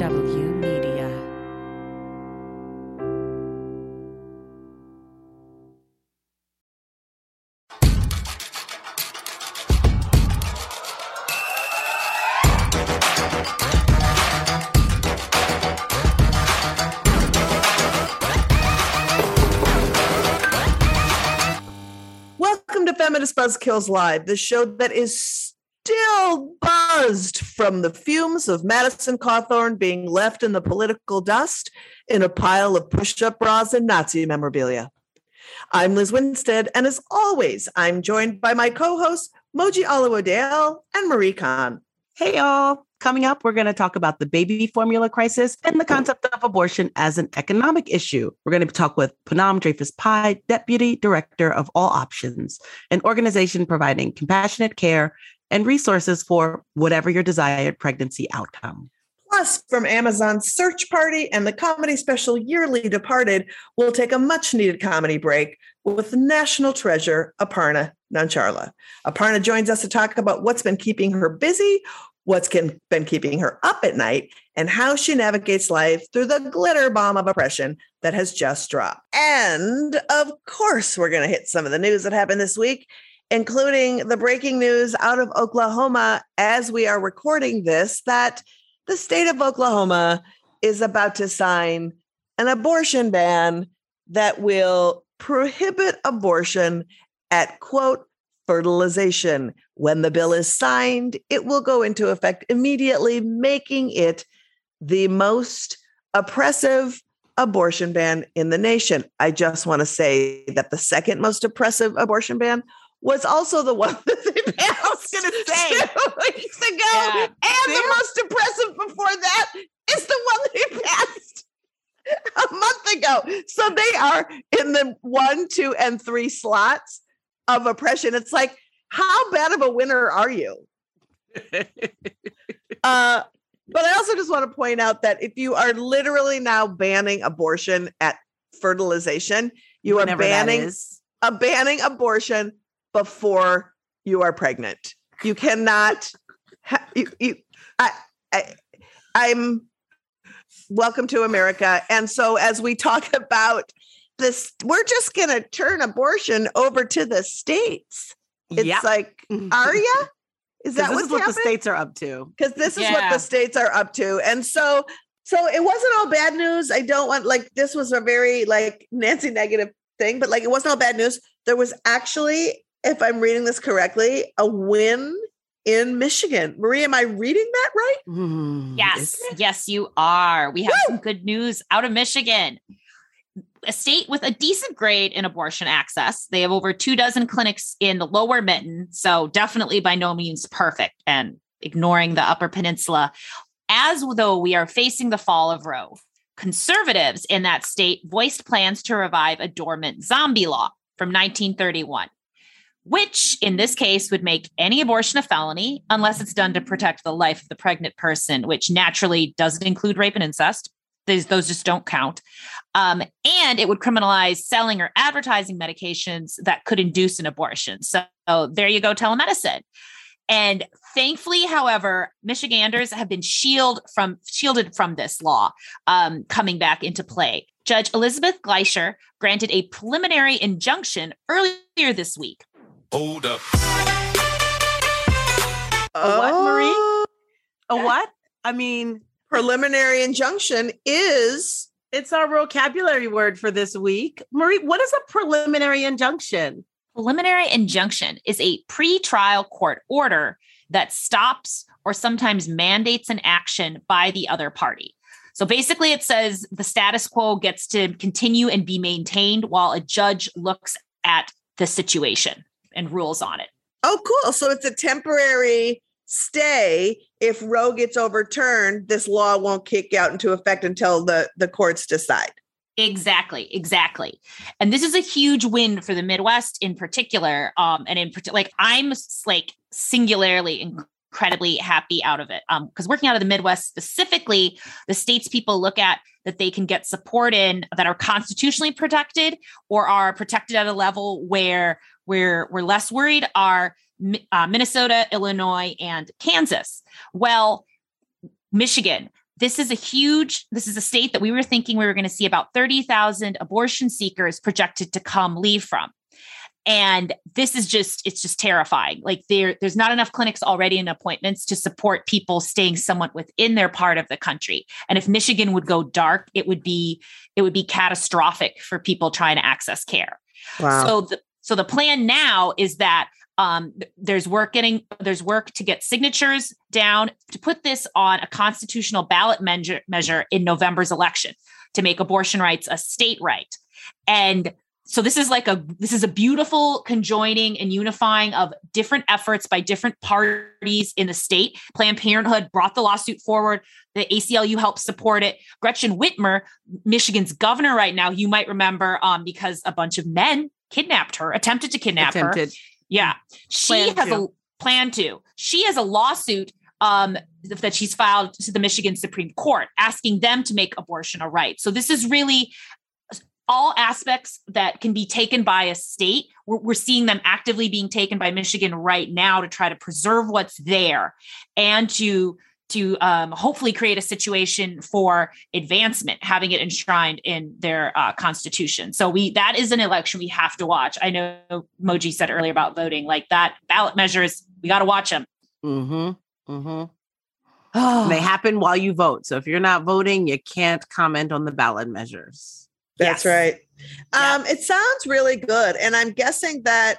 KW Media. Welcome to Feminist Buzzkills Live, the show that is still buzzed from the fumes of Madison Cawthorn being left in the political dust in a pile of push up bras and Nazi memorabilia. I'm Lizz Winstead, and as always, I'm joined by my co hosts, Moji Alawode-El and Marie Khan. Hey, y'all. Coming up, we're going to talk about the baby formula crisis and the concept of abortion as an economic issue. We're going to talk with Poonam Dreyfus Pai, Deputy Director of All Options, an organization providing compassionate care and resources for whatever your desired pregnancy outcome. Plus, from Amazon's Search Party and the comedy special Yearly Departed, we'll take a much needed comedy break with national treasure Aparna Nancherla. Aparna joins us to talk about what's been keeping her busy, what's been keeping her up at night, and how she navigates life through the glitter bomb of oppression that has just dropped. And of course, we're going to hit some of the news that happened this week, including the breaking news out of Oklahoma as we are recording this that the state of Oklahoma is about to sign an abortion ban that will prohibit abortion at quote fertilization. When the bill is signed, it will go into effect immediately, making it the most oppressive abortion ban in the nation. I just want to say that the second most oppressive abortion ban was also the one that they passed I was gonna say. two weeks ago. Yeah. And the most oppressive before that is the one they passed a month ago. So they are in the one, two, and three slots of oppression. It's like, how bad of a winner are you? Uh, but I also just want to point out that if you are literally now banning abortion at fertilization, you are Whenever that banning uh, banning abortion before you are pregnant. You cannot. Ha- you, you, I, I, I'm. Welcome to America. And so, as we talk about this, we're just going to turn abortion over to the states. It's Yeah. like, are you? Is that this what's is what happening? the states are up to. because this is what the states are up to and so so it wasn't all bad news i don't want like this was a very like nancy negative thing but like it wasn't all bad news there was actually if i'm reading this correctly a win in michigan marie am i reading that right Mm, Yes, yes, you are. We have some good news out of Michigan. A state with a decent grade in abortion access. They have over two dozen clinics in the lower mitten. So, definitely by no means perfect and ignoring the upper peninsula. As though we are facing the fall of Roe, conservatives in that state voiced plans to revive a dormant zombie law from 1931 which in this case would make any abortion a felony unless it's done to protect the life of the pregnant person, which naturally doesn't include rape and incest. Those, those just don't count. Um, and it would criminalize selling or advertising medications that could induce an abortion. So, there you go, telemedicine. And thankfully, however, Michiganders have been shield from shielded from this law um, coming back into play. Judge Elizabeth Gleicher granted a preliminary injunction earlier this week Hold up. A what, Marie? Oh, A what? I mean, preliminary injunction is it's our vocabulary word for this week. Marie, what is a preliminary injunction? preliminary injunction is a pre-trial court order that stops or sometimes mandates an action by the other party. So basically it says the status quo gets to continue and be maintained while a judge looks at the situation and rules on it. oh cool so it's a temporary stay if roe gets overturned this law won't kick out into effect until the the courts decide Exactly, exactly. And this is a huge win for the Midwest in particular. Um, and in particular, like I'm like singularly incredibly happy out of it. Um, because working out of the Midwest specifically, the states people look at that they can get support in that are constitutionally protected or are protected at a level where we're we're less worried are uh, Minnesota, Illinois, and Kansas. Well, Michigan, this is a huge this is a state that we were thinking we were going to see about 30,000 abortion seekers projected to come leave from and this is just it's just terrifying like there there's not enough clinics already and appointments to support people staying somewhat within their part of the country and if michigan would go dark it would be it would be catastrophic for people trying to access care wow. so the so the plan now is that um, there's work getting there's work to get signatures down to put this on a constitutional ballot measure, measure in November's election to make abortion rights a state right. And so this is like a this is a beautiful conjoining and unifying of different efforts by different parties in the state. Planned parenthood brought the lawsuit forward. The aclu helped support it. Gretchen whitmer michigan's governor right now you might remember um, because a bunch of men kidnapped her attempted to kidnap attempted. her yeah. She has to. a plan to. She has a lawsuit um, that she's filed to the Michigan Supreme Court asking them to make abortion a right. So this is really all aspects that can be taken by a state. We're, we're, seeing them actively being taken by Michigan right now to try to preserve what's there and to to um, hopefully create a situation for advancement, having it enshrined in their uh, constitution. So we that is an election we have to watch. I know Moji said earlier about voting, like that ballot measures, we got to watch them. Mm-hmm. Mm-hmm. Oh. they happen while you vote. So if you're not voting, you can't comment on the ballot measures. That's yes. right. Yeah. Um, it sounds really good, and I'm guessing that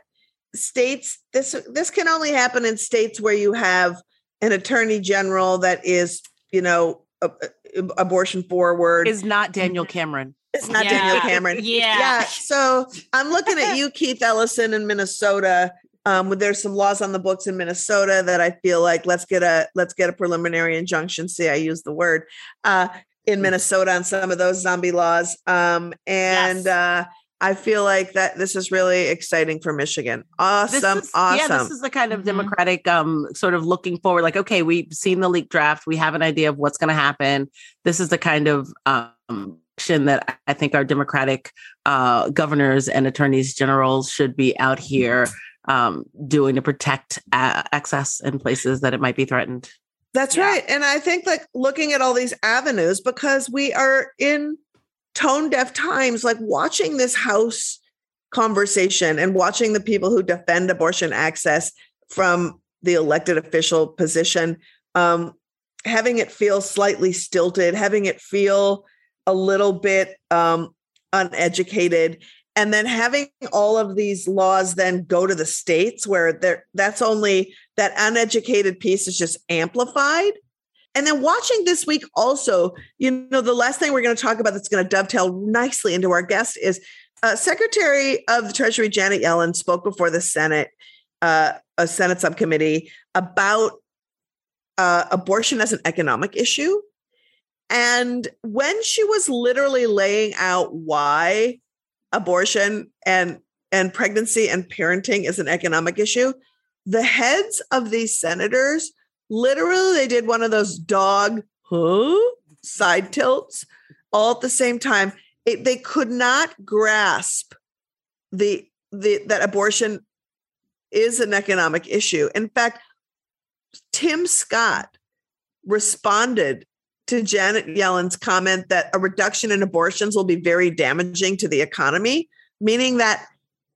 states this this can only happen in states where you have an attorney general that is, you know, a, a, abortion forward is not Daniel Cameron. It's not yeah. Daniel Cameron. Yeah. Yeah. So I'm looking at you, Keith Ellison in Minnesota. Um, there's some laws on the books in Minnesota that I feel like let's get a let's get a preliminary injunction. See, I use the word uh, in mm. Minnesota on some of those zombie laws. Um, and yes. uh, I feel like that this is really exciting for Michigan. Awesome. Is, awesome. Yeah, this is the kind of mm-hmm. democratic um sort of looking forward like okay, we've seen the leak draft, we have an idea of what's going to happen. This is the kind of um action that I think our democratic uh governors and attorneys generals should be out here um doing to protect a- access in places that it might be threatened. That's yeah. right. And I think like looking at all these avenues because we are in tone deaf times, like watching this house conversation and watching the people who defend abortion access from the elected official position, um, having it feel slightly stilted, having it feel a little bit um, uneducated, and then having all of these laws then go to the states where that's only that uneducated piece is just amplified and then watching this week also, you know, the last thing we're going to talk about that's going to dovetail nicely into our guest is uh, Secretary of the Treasury Janet Yellen spoke before the Senate, uh, a Senate subcommittee about uh, abortion as an economic issue. And when she was literally laying out why abortion and and pregnancy and parenting is an economic issue, the heads of these senators literally they did one of those dog huh, side tilts all at the same time. It, they could not grasp the the that abortion is an economic issue. In fact tim scott responded to janet yellen's comment that a reduction in abortions will be very damaging to the economy meaning that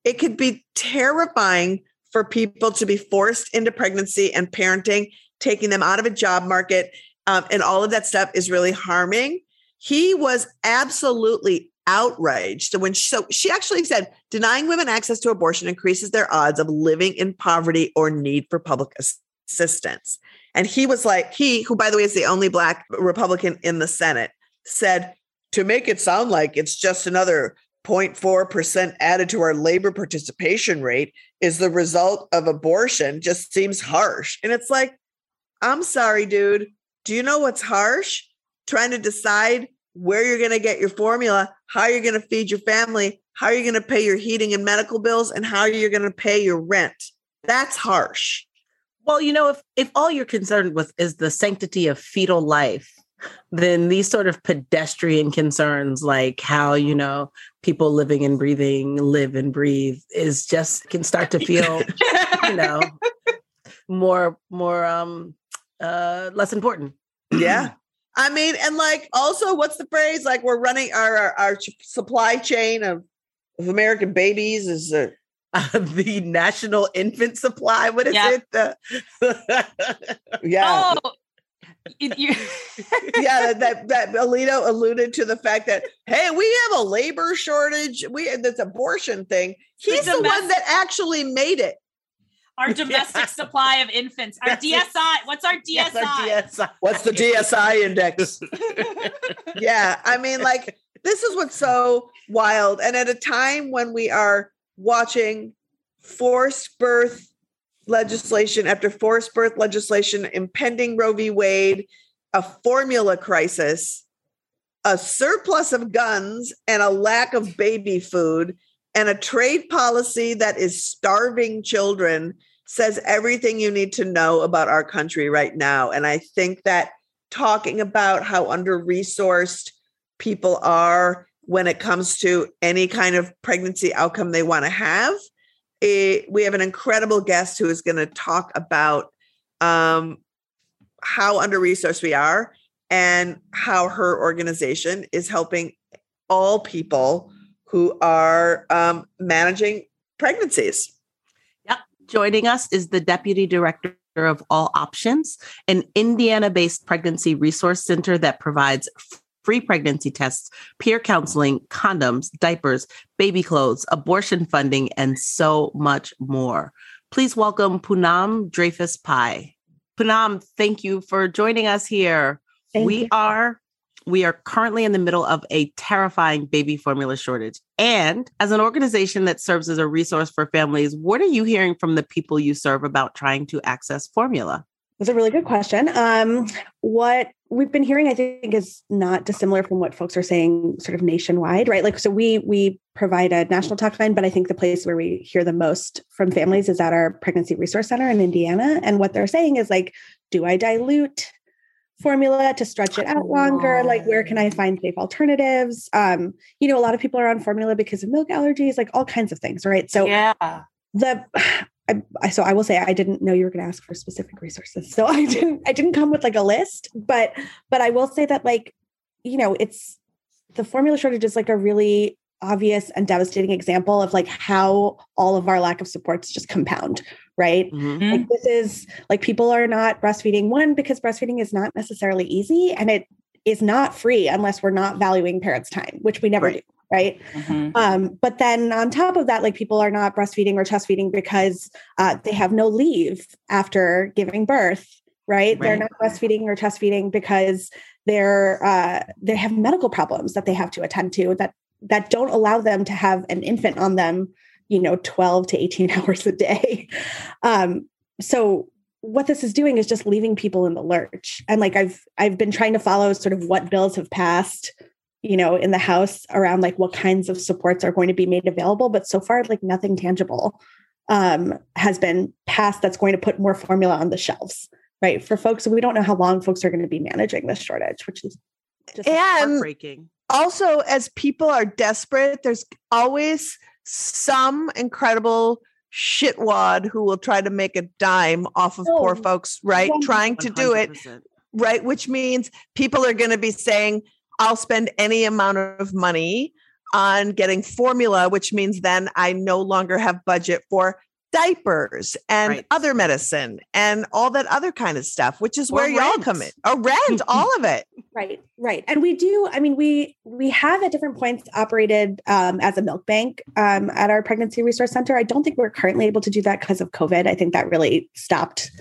it could be terrifying for people to be forced into pregnancy and parenting taking them out of a job market, um, and all of that stuff is really harming. He was absolutely outraged when she, so she actually said denying women access to abortion increases their odds of living in poverty or need for public assistance. And he was like, he, who by the way is the only black Republican in the Senate, said to make it sound like it's just another 0.4% added to our labor participation rate is the result of abortion just seems harsh. And it's like, I'm sorry, dude. Do you know what's harsh? Trying to decide where you're going to get your formula, how you're going to feed your family, how you're going to pay your heating and medical bills, and how you're going to pay your rent. That's harsh. Well, you know, if if all you're concerned with is the sanctity of fetal life, then these sort of pedestrian concerns like how, you know, people living and breathing live and breathe is just can start to feel, you know, more more um uh, less important. Yeah. I mean, and like also, what's the phrase? Like we're running our our, our supply chain of, of American babies is uh, uh, the national infant supply. What is Yeah. it? The- yeah. Oh, yeah, that that Alito alluded to the fact that hey, we have a labor shortage. We this abortion thing. He's the, one domestic- that actually made it. Our domestic supply of infants, our Yes. DSI. What's our DSI? Yes, our DSI. What's the DSI index? yeah, I mean, like this is what's so wild, and at a time when we are watching forced birth legislation after forced birth legislation, impending Roe v. Wade, a formula crisis, a surplus of guns, and a lack of baby food, and a trade policy that is starving children says everything you need to know about our country right now. And I think that talking about how under resourced people are when it comes to any kind of pregnancy outcome they want to have. eh, we have an incredible guest who is going to talk about um, how under resourced we are and how her organization is helping all people who are um, managing pregnancies. Yep. Joining us is the Deputy Director of All Options, an Indiana based pregnancy resource center that provides free pregnancy tests, peer counseling, condoms, diapers, baby clothes, abortion funding, and so much more. Please welcome Poonam Dreyfus Pai. Poonam, thank you for joining us here. Thank we you. are we are currently in the middle of a terrifying baby formula shortage. And as an organization that serves as a resource for families, what are you hearing from the people you serve about trying to access formula? That's a really good question. Um, what we've been hearing, I think, is not dissimilar from what folks are saying, sort of nationwide, right? Like, so we we provide a national talk line, but I think the place where we hear the most from families is at our pregnancy resource center in Indiana. And what they're saying is like, do I dilute formula to stretch it out longer? Like, where can I find safe alternatives? Um, you know, a lot of people are on formula because of milk allergies, like all kinds of things, right? So yeah. the I, I so I will say I didn't know you were going to ask for specific resources. So I didn't I didn't come with like a list, but but I will say that like you know it's the formula shortage is like a really obvious and devastating example of like how all of our lack of supports just compound, right? Mhm. Like this is like people are not breastfeeding one because breastfeeding is not necessarily easy and it is not free unless we're not valuing parents' time, which we never Right. do, right? Mhm. Um, but then on top of that, like people are not breastfeeding or chest feeding because uh, they have no leave after giving birth, right? They're not breastfeeding or chest feeding because they're uh, they have medical problems that they have to attend to that that don't allow them to have an infant on them, you know, twelve to eighteen hours a day. Um, so what this is doing is just leaving people in the lurch and like i've i've been trying to follow sort of what bills have passed you know in the house around like what kinds of supports are going to be made available but so far like nothing tangible um, has been passed that's going to put more formula on the shelves right for folks we don't know how long folks are going to be managing this shortage which is just And Heartbreaking. Also, as people are desperate, there's always some incredible shitwad who will try to make a dime off of poor Oh, folks, right? yeah. Trying to do it, right? Which means people are going to be saying, I'll spend any amount of money on getting formula, which means then I no longer have budget for diapers and Right. other medicine and all that other kind of stuff, which is Or where y'all come in. Oh, rent, all of it. Right, right. And we do, I mean, we we have at different points operated um, as a milk bank um, at our pregnancy resource center. I don't think we're currently able to do that because of COVID. I think that really stopped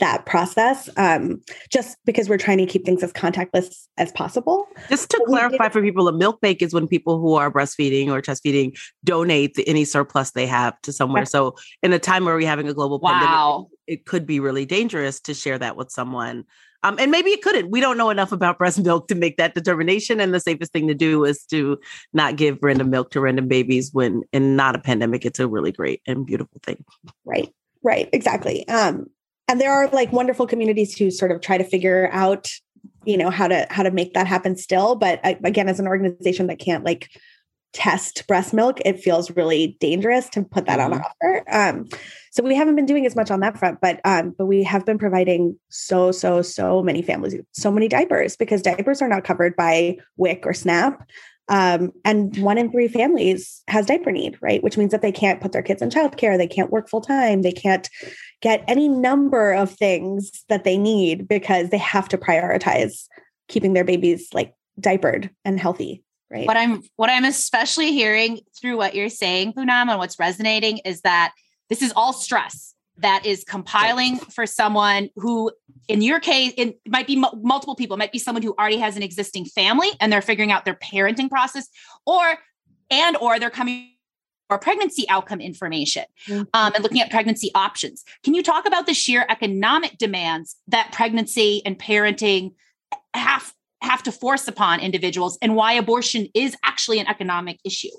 that process um, just because we're trying to keep things as contactless as possible. Just to But clarify for people, a milk bank is when people who are breastfeeding or chest feeding donate the, any surplus they have to somewhere. Right. So, in a time where we're having a global pandemic, Wow. it could be really dangerous to share that with someone. Um, and maybe it couldn't. We don't know enough about breast milk to make that determination. And the safest thing to do is to not give random milk to random babies when, in not a pandemic, it's a really great and beautiful thing. Right, right, exactly. Um, and there are like wonderful communities who sort of try to figure out, you know, how to how to make that happen still. But I, again, as an organization that can't like test breast milk, it feels really dangerous to put that mm-hmm. on offer. Um, so we haven't been doing as much on that front, but um, but we have been providing so so so many families so many diapers because diapers are not covered by WIC or SNAP. Um, and one in three families has diaper need, right? Which means that they can't put their kids in childcare, they can't work full time, they can't get any number of things that they need because they have to prioritize keeping their babies like diapered and healthy. Right. What I'm what I'm especially hearing through what you're saying, Poonam, and what's resonating is that this is all stress that is compiling for someone who in your case it might be m- multiple people. It might be someone who already has an existing family and they're figuring out their parenting process or and or they're coming or pregnancy outcome information mm-hmm. um, and looking at pregnancy options. Can you talk about the sheer economic demands that pregnancy and parenting have have to force upon individuals and why abortion is actually an economic issue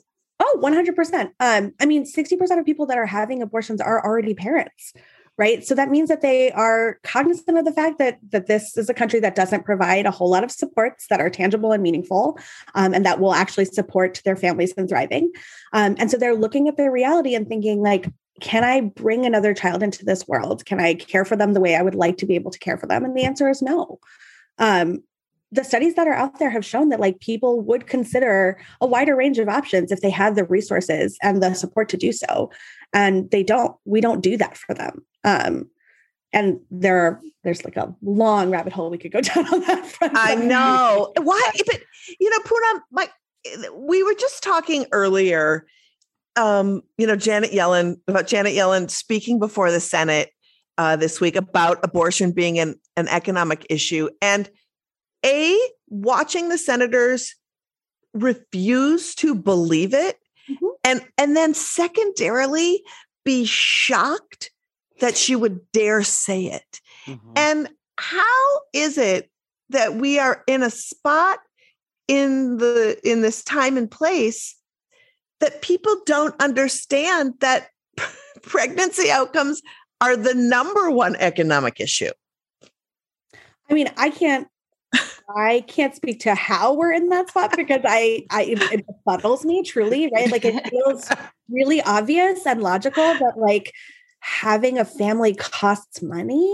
Oh, 100%. Um, I mean, 60% of people that are having abortions are already parents, right? So that means that they are cognizant of the fact that, that this is a country that doesn't provide a whole lot of supports that are tangible and meaningful um, and that will actually support their families in thriving. Um, and so they're looking at their reality and thinking, like, can I bring another child into this world? Can I care for them the way I would like to be able to care for them? And the answer is no. Um, the studies that are out there have shown that like people would consider a wider range of options if they had the resources and the support to do so. And they don't we don't do that for them. Um and there are there's like a long rabbit hole we could go down on that front. i know. Why but you know Poonam my we were just talking earlier um you know janet yellen about janet yellen speaking before the senate uh, this week about abortion being an, an economic issue. And a, watching the senators refuse to believe it. Mm-hmm. And, and then secondarily, be shocked that she would dare say it. Mm-hmm. And how is it that we are in a spot in the in this time and place that people don't understand that pregnancy outcomes are the number one economic issue. I mean, I can't I can't speak to how we're in that spot because I, I it, it befuddles me truly, right? Like it feels really obvious and logical that like having a family costs money.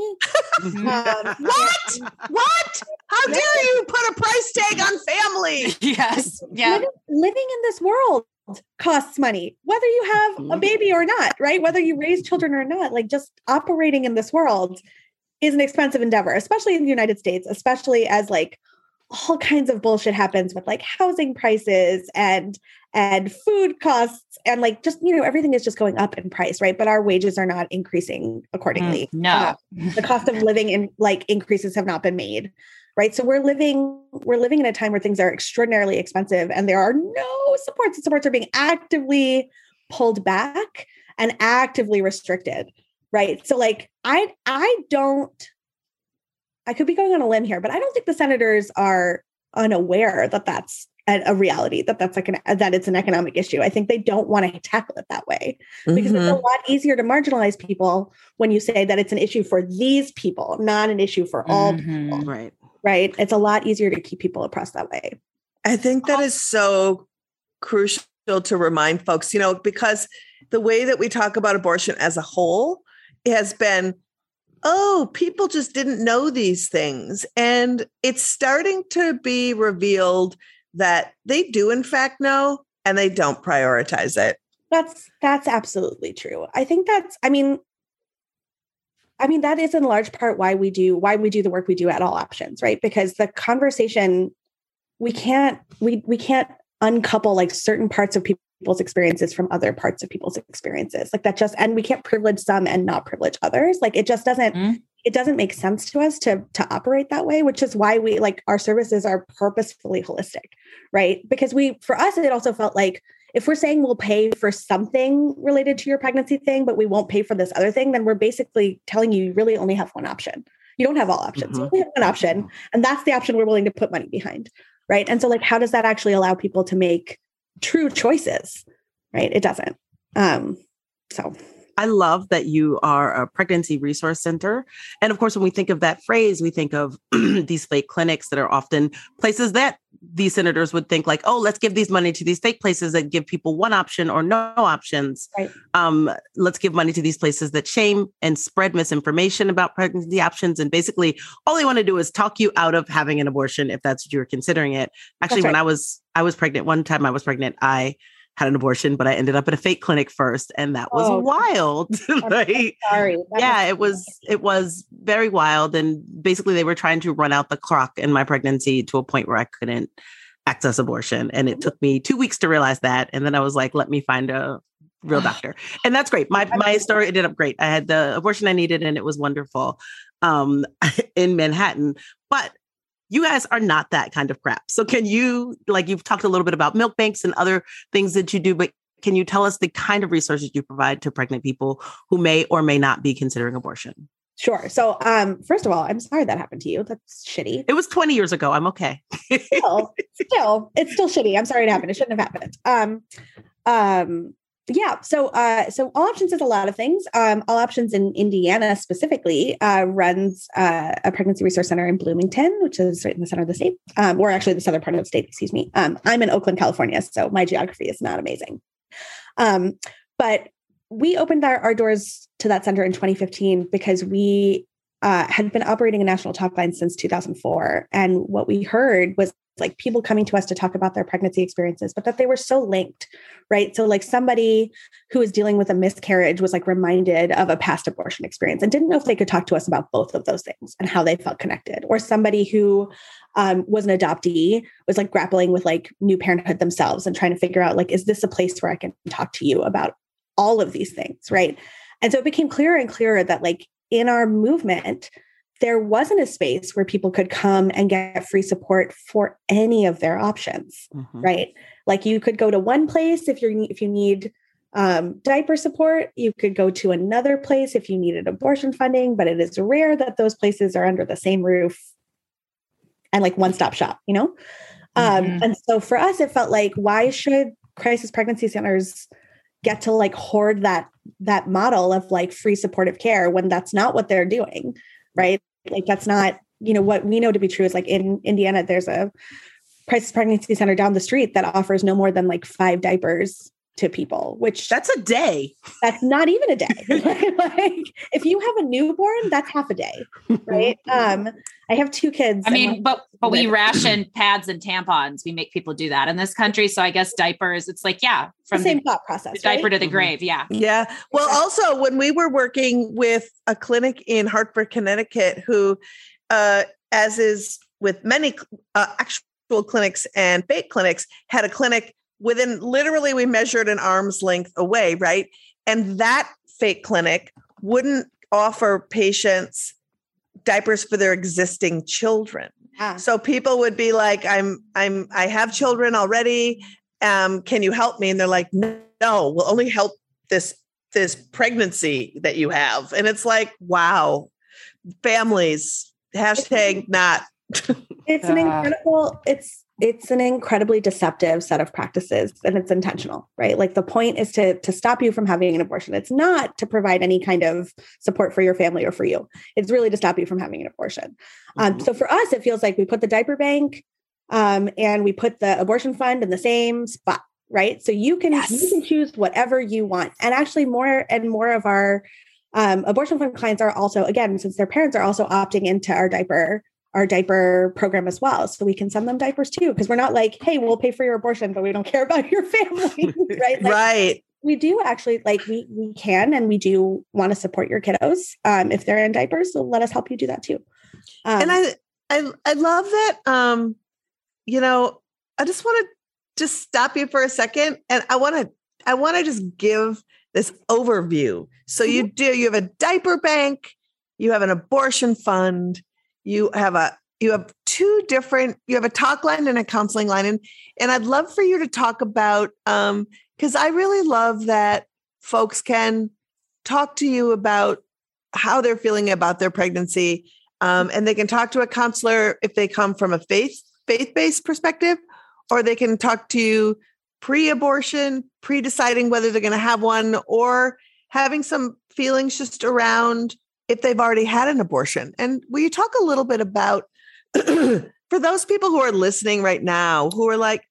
Mm-hmm. Um, what? what? How dare you put a price tag on family? Yes. Yeah. Living, living in this world costs money, whether you have a mm-hmm. baby or not, right? Whether you raise children or not, like just operating in this world is an expensive endeavor, especially in the United States, especially as like all kinds of bullshit happens with like housing prices and and food costs and like just you know everything is just going up in price right? But our wages are not increasing accordingly. Mm, no. Uh, the cost of living in like increases have not been made right? So we're living we're living in a time where things are extraordinarily expensive and there are no supports. The supports are being actively pulled back and actively restricted right so like i i don't i could be going on a limb here but i don't think the senators are unaware that that's a, a reality that that's like an that it's an economic issue i think they don't want to tackle it that way because mm-hmm. it's a mm-hmm. lot easier to marginalize people when you say that it's an issue for these people not an issue for all mm-hmm. people right right it's a lot easier to keep people oppressed that way i think that is so crucial to remind folks you know because the way that we talk about abortion as a whole has been oh, people just didn't know these things. And it's starting to be revealed that they do, in fact, know and they don't prioritize it. That's that's absolutely true. I think that's, I mean, I mean, that is in large part why we do why we do the work we do at all options, right? Because the conversation we can't we we can't uncouple like certain parts of people people's experiences from other parts of people's experiences. Like that just and we can't privilege some and not privilege others. Like it just doesn't mm-hmm. it doesn't make sense to us to to operate that way which is why we like our services are purposefully holistic right? Because we for us it also felt like if we're saying we'll pay for something related to your pregnancy thing but we won't pay for this other thing then we're basically telling you you really only have one option. You don't have all options. Mm-hmm. you only have one option and that's the option we're willing to put money behind right? And so like how does that actually allow people to make true choices, right? It doesn't. Um, so I love that you are a pregnancy resource center. And of course, when we think of that phrase, we think of these fake clinics that are often places that these senators would think like, oh, let's give these money to these fake places that give people one option or no options. Right. Um, let's give money to these places that shame and spread misinformation about pregnancy options. And basically, all they want to do is talk you out of having an abortion if that's what you're considering it. Actually, That's when. I was I was pregnant, one time I was pregnant, I had an abortion, but I ended up at a fake clinic first, and that was Oh, wild. like, Sorry. That yeah must- it was it was very wild and basically they were trying to run out the clock in my pregnancy to a point where i couldn't access abortion and it took me two weeks to realize that and then i was like let me find a real doctor. And that's great. My my story ended up great. I had the abortion i needed and it was wonderful um in manhattan but you guys are not that kind of crap so can you like you've talked a little bit about milk banks and other things that you do but can you tell us the kind of resources you provide to pregnant people who may or may not be considering abortion? Sure. So, um, first of all, I'm sorry that happened to you. That's shitty. It was 20 years ago. I'm okay. Still, still, it's still shitty. I'm sorry it happened. It shouldn't have happened. Um, um, yeah. So, uh, so all options is a lot of things. Um, all options in Indiana specifically uh, runs uh, a pregnancy resource center in Bloomington, which is right in the center of the state, um, or actually the southern part of the state. Excuse me. Um, I'm in Oakland, California, so my geography is not amazing. Um, but we opened our, our doors to that center in 2015 because we uh, had been operating a national talk line since 2004. And what we heard was like people coming to us to talk about their pregnancy experiences, but that they were so linked, right? So, like somebody who was dealing with a miscarriage was like reminded of a past abortion experience and didn't know if they could talk to us about both of those things and how they felt connected. Or somebody who um, was an adoptee was like grappling with like new parenthood themselves and trying to figure out like, is this a place where I can talk to you about all of these things, right? And so it became clearer and clearer that like in our movement, there wasn't a space where people could come and get free support for any of their options, Mhm. right? Like you could go to one place if you if you need um, diaper support. You could go to another place if you needed abortion funding, but it is rare that those places are under the same roof and like one stop shop, you know? Um, Mhm. and so for us, it felt like, why should crisis pregnancy centers get to like hoard that that model of like free supportive care when that's not what they're doing, right? Like that's not, you know, what we know to be true is like in Indiana, there's a crisis pregnancy center down the street that offers no more than like five diapers to people, which That's a day. that's not even a day. like if you have a newborn, that's half a day, right? Um, I have two kids. I mean, but but we ration pads and tampons. We make people do that in this country. So I guess diapers. It's like yeah, the same the, thought process. the diaper right? to the Mhm. grave. Yeah. Yeah. Well, Exactly. also when we were working with a clinic in Hartford, Connecticut, who, uh, as is with many uh, actual clinics and fake clinics, had a clinic within literally we measured an arm's length away, right? And that fake clinic wouldn't offer patients diapers for their existing children. Ah, So people would be like, I'm, I'm, I have children already. Um, can you help me? And they're like, no, we'll only help this, this pregnancy that you have. And it's like, wow, families, hashtag not. it's an incredible it's it's an incredibly deceptive set of practices and it's intentional right? Like the point is to to stop you from having an abortion. It's not to provide any kind of support for your family or for you. It's really to stop you from having an abortion. Um, Mhm. so for us it feels like we put the diaper bank um, and we put the abortion fund in the same spot right? So you can you can choose whatever you want. And actually more and more of our um, abortion fund clients are also again since their parents are also opting into our diaper our diaper program as well so we can send them diapers too because we're not like hey we'll pay for your abortion but we don't care about your family right Like, right. we do actually like we we can and we do want to support your kiddos um, if they're in diapers so let us help you do that too um, and I, I, I love that. Um, you know, I just want to just stop you for a second, and I want to, I want to just give this overview. So you Mm-hmm. do, you have a diaper bank, you have an abortion fund, you have a, you have two different, you have a talk line and a counseling line, and and I'd love for you to talk about, um, because I really love that folks can talk to you about how they're feeling about their pregnancy um, and they can talk to a counselor if they come from a faith faith-based perspective or they can talk to you pre-abortion pre-deciding whether they're going to have one or having some feelings just around if they've already had an abortion and will you talk a little bit about for those people who are listening right now who are like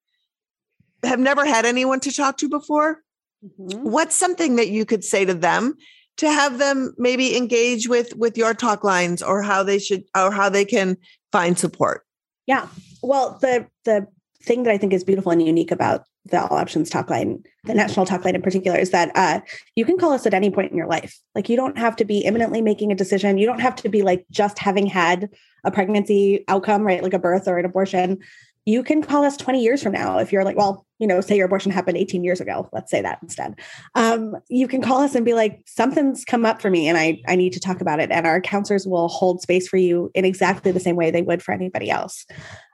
have never had anyone to talk to before, mm-hmm. what's something that you could say to them to have them maybe engage with with your talk lines or how they should or how they can find support? Yeah. Well, the the thing that I think is beautiful and unique about the all options talk line, the national talk line in particular, is that uh, you can call us at any point in your life. Like you don't have to be imminently making a decision. You don't have to be like just having had a pregnancy outcome, right? Like a birth or an abortion. You can call us 20 years from now if you're like, well, you know, say your abortion happened 18 years ago. Let's say that instead. Um, you can call us and be like, something's come up for me and I, I need to talk about it. And our counselors will hold space for you in exactly the same way they would for anybody else.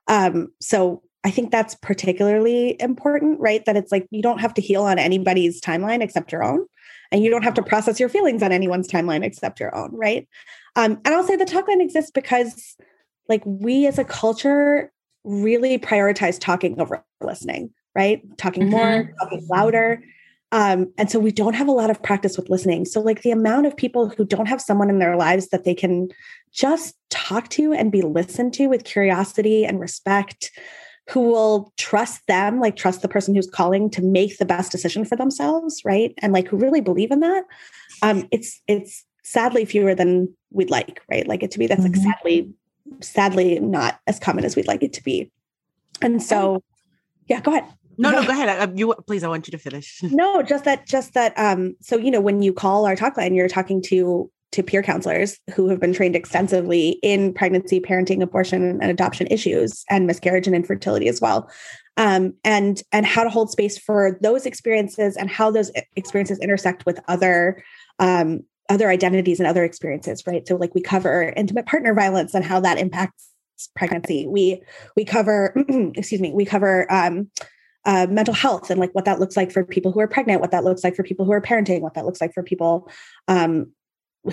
Um, so I think that's particularly important, right? That it's like you don't have to heal on anybody's timeline except your own. And you don't have to process your feelings on anyone's timeline except your own, right? Um, and I'll say the talkline exists because, like, we as a culture really prioritize talking over listening, right? Talking mm-hmm. more, talking louder. Um, and so we don't have a lot of practice with listening. So, like, the amount of people who don't have someone in their lives that they can just talk to and be listened to with curiosity and respect who will trust them, like trust the person who's calling to make the best decision for themselves, right? And like who really believe in that. Um, it's it's sadly fewer than we'd like, right? Like it to be that's mm-hmm. like sadly, sadly not as common as we'd like it to be. And so, yeah, go ahead. No, no, go ahead. I, you please. I want you to finish. no, just that, just that. Um, so you know, when you call our talk line, you're talking to to peer counselors who have been trained extensively in pregnancy, parenting, abortion, and adoption issues, and miscarriage and infertility as well. Um, and and how to hold space for those experiences and how those experiences intersect with other um, other identities and other experiences, right? So, like we cover intimate partner violence and how that impacts pregnancy. We we cover, excuse me, we cover um, uh, mental health and like what that looks like for people who are pregnant, what that looks like for people who are parenting, what that looks like for people um,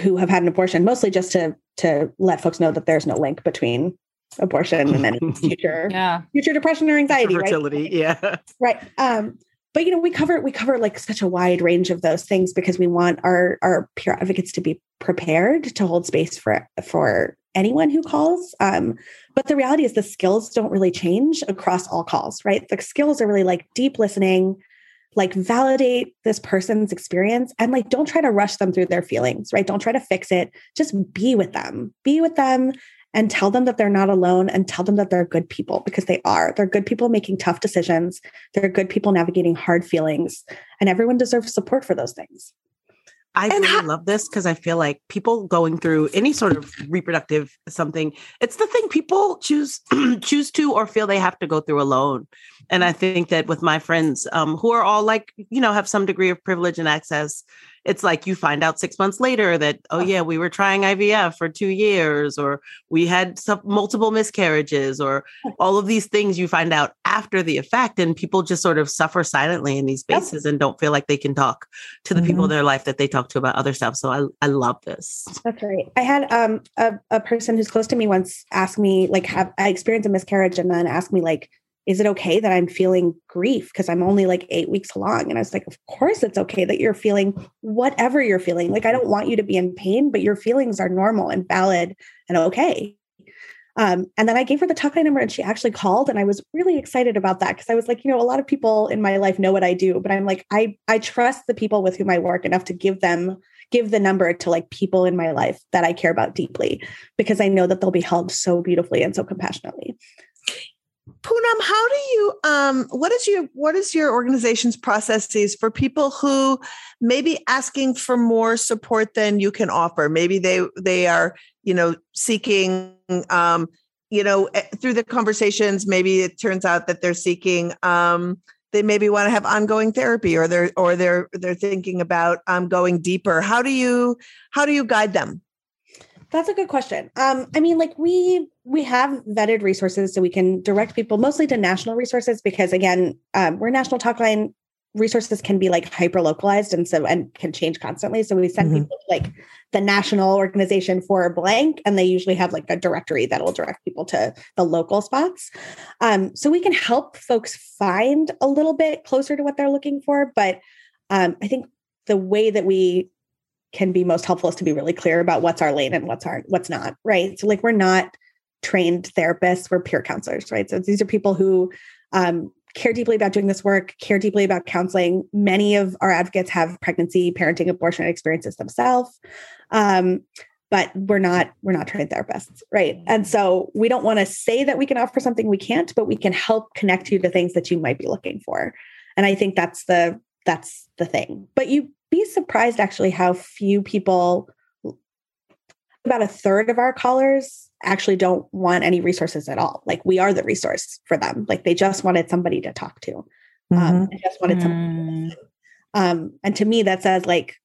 who have had an abortion, mostly just to to let folks know that there's no link between abortion and any future yeah. future depression or anxiety, fertility, right? yeah, right. Um, but you know, we cover we cover like such a wide range of those things because we want our our peer advocates to be prepared to hold space for for anyone who calls. Um, but the reality is the skills don't really change across all calls, right? The skills are really like deep listening, like validate this person's experience and like don't try to rush them through their feelings, right? Don't try to fix it. Just be with them. Be with them and tell them that they're not alone and tell them that they're good people because they are. They're good people making tough decisions. They're good people navigating hard feelings and everyone deserves support for those things. I and really love this because I feel like people going through any sort of reproductive something, it's the thing people choose choose to or feel they have to go through alone. And I think that with my friends um, who are all like, you know, have some degree of privilege and access, it's like you find out six months later that, oh, yeah, we were trying IVF for two years, or we had some, multiple miscarriages, or all of these things you find out after the effect. And people just sort of suffer silently in these spaces yep. and don't feel like they can talk to the mm-hmm. people in their life that they talk to about other stuff. So I, I love this. That's right. I had um, a, a person who's close to me once ask me, like, have I experienced a miscarriage and then ask me, like, is it okay that I'm feeling grief because I'm only like eight weeks along? And I was like, of course it's okay that you're feeling whatever you're feeling. Like, I don't want you to be in pain, but your feelings are normal and valid and okay. Um, and then I gave her the talk line number and she actually called and I was really excited about that because I was like, you know, a lot of people in my life know what I do, but I'm like, I I trust the people with whom I work enough to give them give the number to like people in my life that I care about deeply because I know that they'll be held so beautifully and so compassionately. Poonam, how do you um what is your what is your organization's processes for people who may be asking for more support than you can offer? Maybe they they are, you know, seeking um, you know, eh, through the conversations, maybe it turns out that they're seeking um they maybe want to have ongoing therapy or they're or they're they're thinking about um going deeper. How do you how do you guide them? That's a good question. Um, I mean, like we we have vetted resources so we can direct people mostly to national resources because again, um, we're national talk line resources can be like hyper localized and so and can change constantly. So we send mm-hmm. people like the national organization for blank, and they usually have like a directory that will direct people to the local spots. Um, so we can help folks find a little bit closer to what they're looking for. But um, I think the way that we can be most helpful is to be really clear about what's our lane and what's our what's not right so like we're not trained therapists. We're peer counselors, right? So these are people who um, care deeply about doing this work, care deeply about counseling. Many of our advocates have pregnancy, parenting, abortion experiences themselves. Um, but we're not we're not trained therapists right and so we don't want to say that we can offer something we can't but we can help connect you to things that you might be looking for and i think that's the that's the thing but you'd be surprised actually how few people about a third of our callers actually don't want any resources at all. Like we are the resource for them. Like they just wanted somebody to talk to. Um, mm-hmm. Um, just wanted mm. Um, and to me, that says like,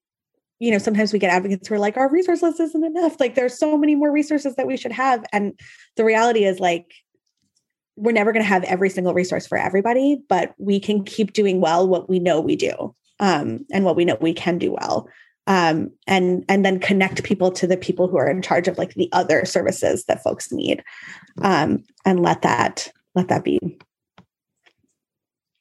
you know, sometimes we get advocates who are like, our resource list isn't enough. Like there's so many more resources that we should have. And the reality is like, we're never going to have every single resource for everybody, but we can keep doing well what we know we do um, and what we know we can do well. Um, and and then connect people to the people who are in charge of like the other services that folks need um, and let that let that be.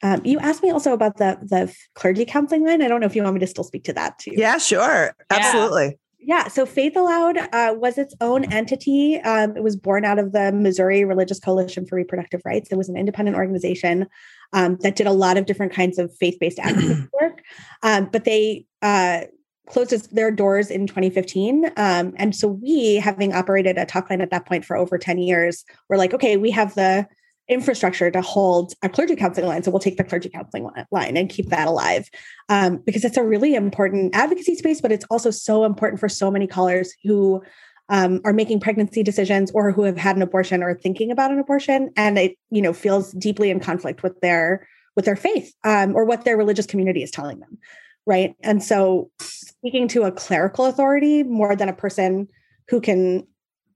Um, you asked me also about the the clergy counseling line. I don't know if you want me to still speak to that too. Yeah sure. Absolutely yeah, so Faith Aloud uh, was its own entity. Um, it was born out of the Missouri Religious Coalition for Reproductive Rights. It was an independent organization um, that did a lot of different kinds of faith based advocacy work. Um, but they uh, closed their doors in 2015. Um, and so we, having operated a talk line at that point for over 10 years, we're like, okay, we have the infrastructure to hold a clergy counseling line. So we'll take the clergy counseling line and keep that alive um, because it's a really important advocacy space, but it's also so important for so many callers who um, are making pregnancy decisions or who have had an abortion or thinking about an abortion and it you know feels deeply in conflict with their with their faith um, or what their religious community is telling them right and so speaking to a clerical authority more than a person who can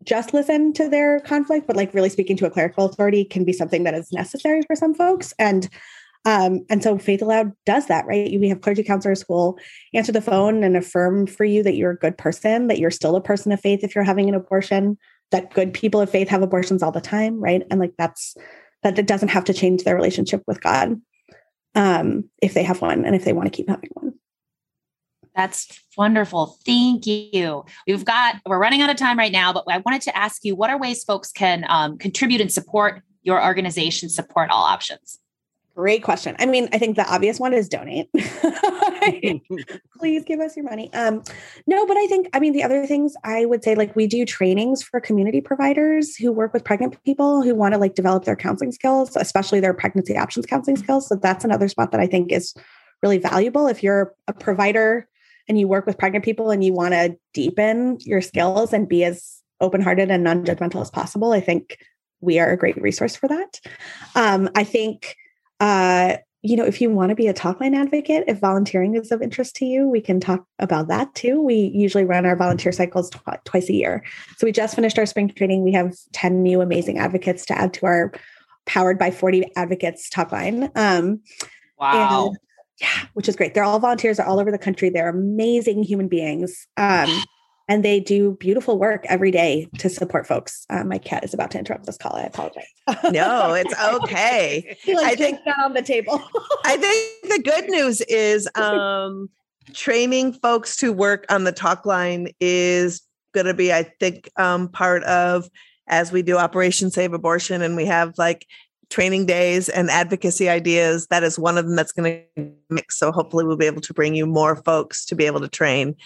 just listen to their conflict, but like really speaking to a clerical authority can be something that is necessary for some folks. And um, and so Faith Aloud does that, right? We have clergy counselors who will answer the phone and affirm for you that you're a good person, that you're still a person of faith if you're having an abortion, that good people of faith have abortions all the time, right? And like that's that it doesn't have to change their relationship with God um, if they have one and if they want to keep having one. That's wonderful. Thank you. We've got, we're running out of time right now, but I wanted to ask you what are ways folks can um, contribute and support your organization, support all options? Great question. I mean, I think the obvious one is donate. Please give us your money. Um, no, but I think, I mean, the other things I would say, like we do trainings for community providers who work with pregnant people who want to like develop their counseling skills, especially their pregnancy options counseling skills. So that's another spot that I think is really valuable. If you're a provider and you work with pregnant people and you want to deepen your skills and be as open-hearted and non-judgmental as possible i think we are a great resource for that. Um, i think uh, you know if you want to be a talkline advocate if volunteering is of interest to you we can talk about that too. We usually run our volunteer cycles tw- twice a year. So we just finished our spring training. We have 10 new amazing advocates to add to our powered by 40 advocates talkline um, wow yeah, which is great. They're all volunteers, they're all over the country. They're amazing human beings. Um, and they do beautiful work every day to support folks. Uh, my cat is about to interrupt this call. I apologize. no, it's okay. like I think that on the table. I think the good news is um, training folks to work on the talk line is going to be, I think, um, part of as we do Operation Save Abortion, and we have like training days and advocacy ideas. That is one of them that's going to mix. So hopefully we'll be able to bring you more folks to be able to train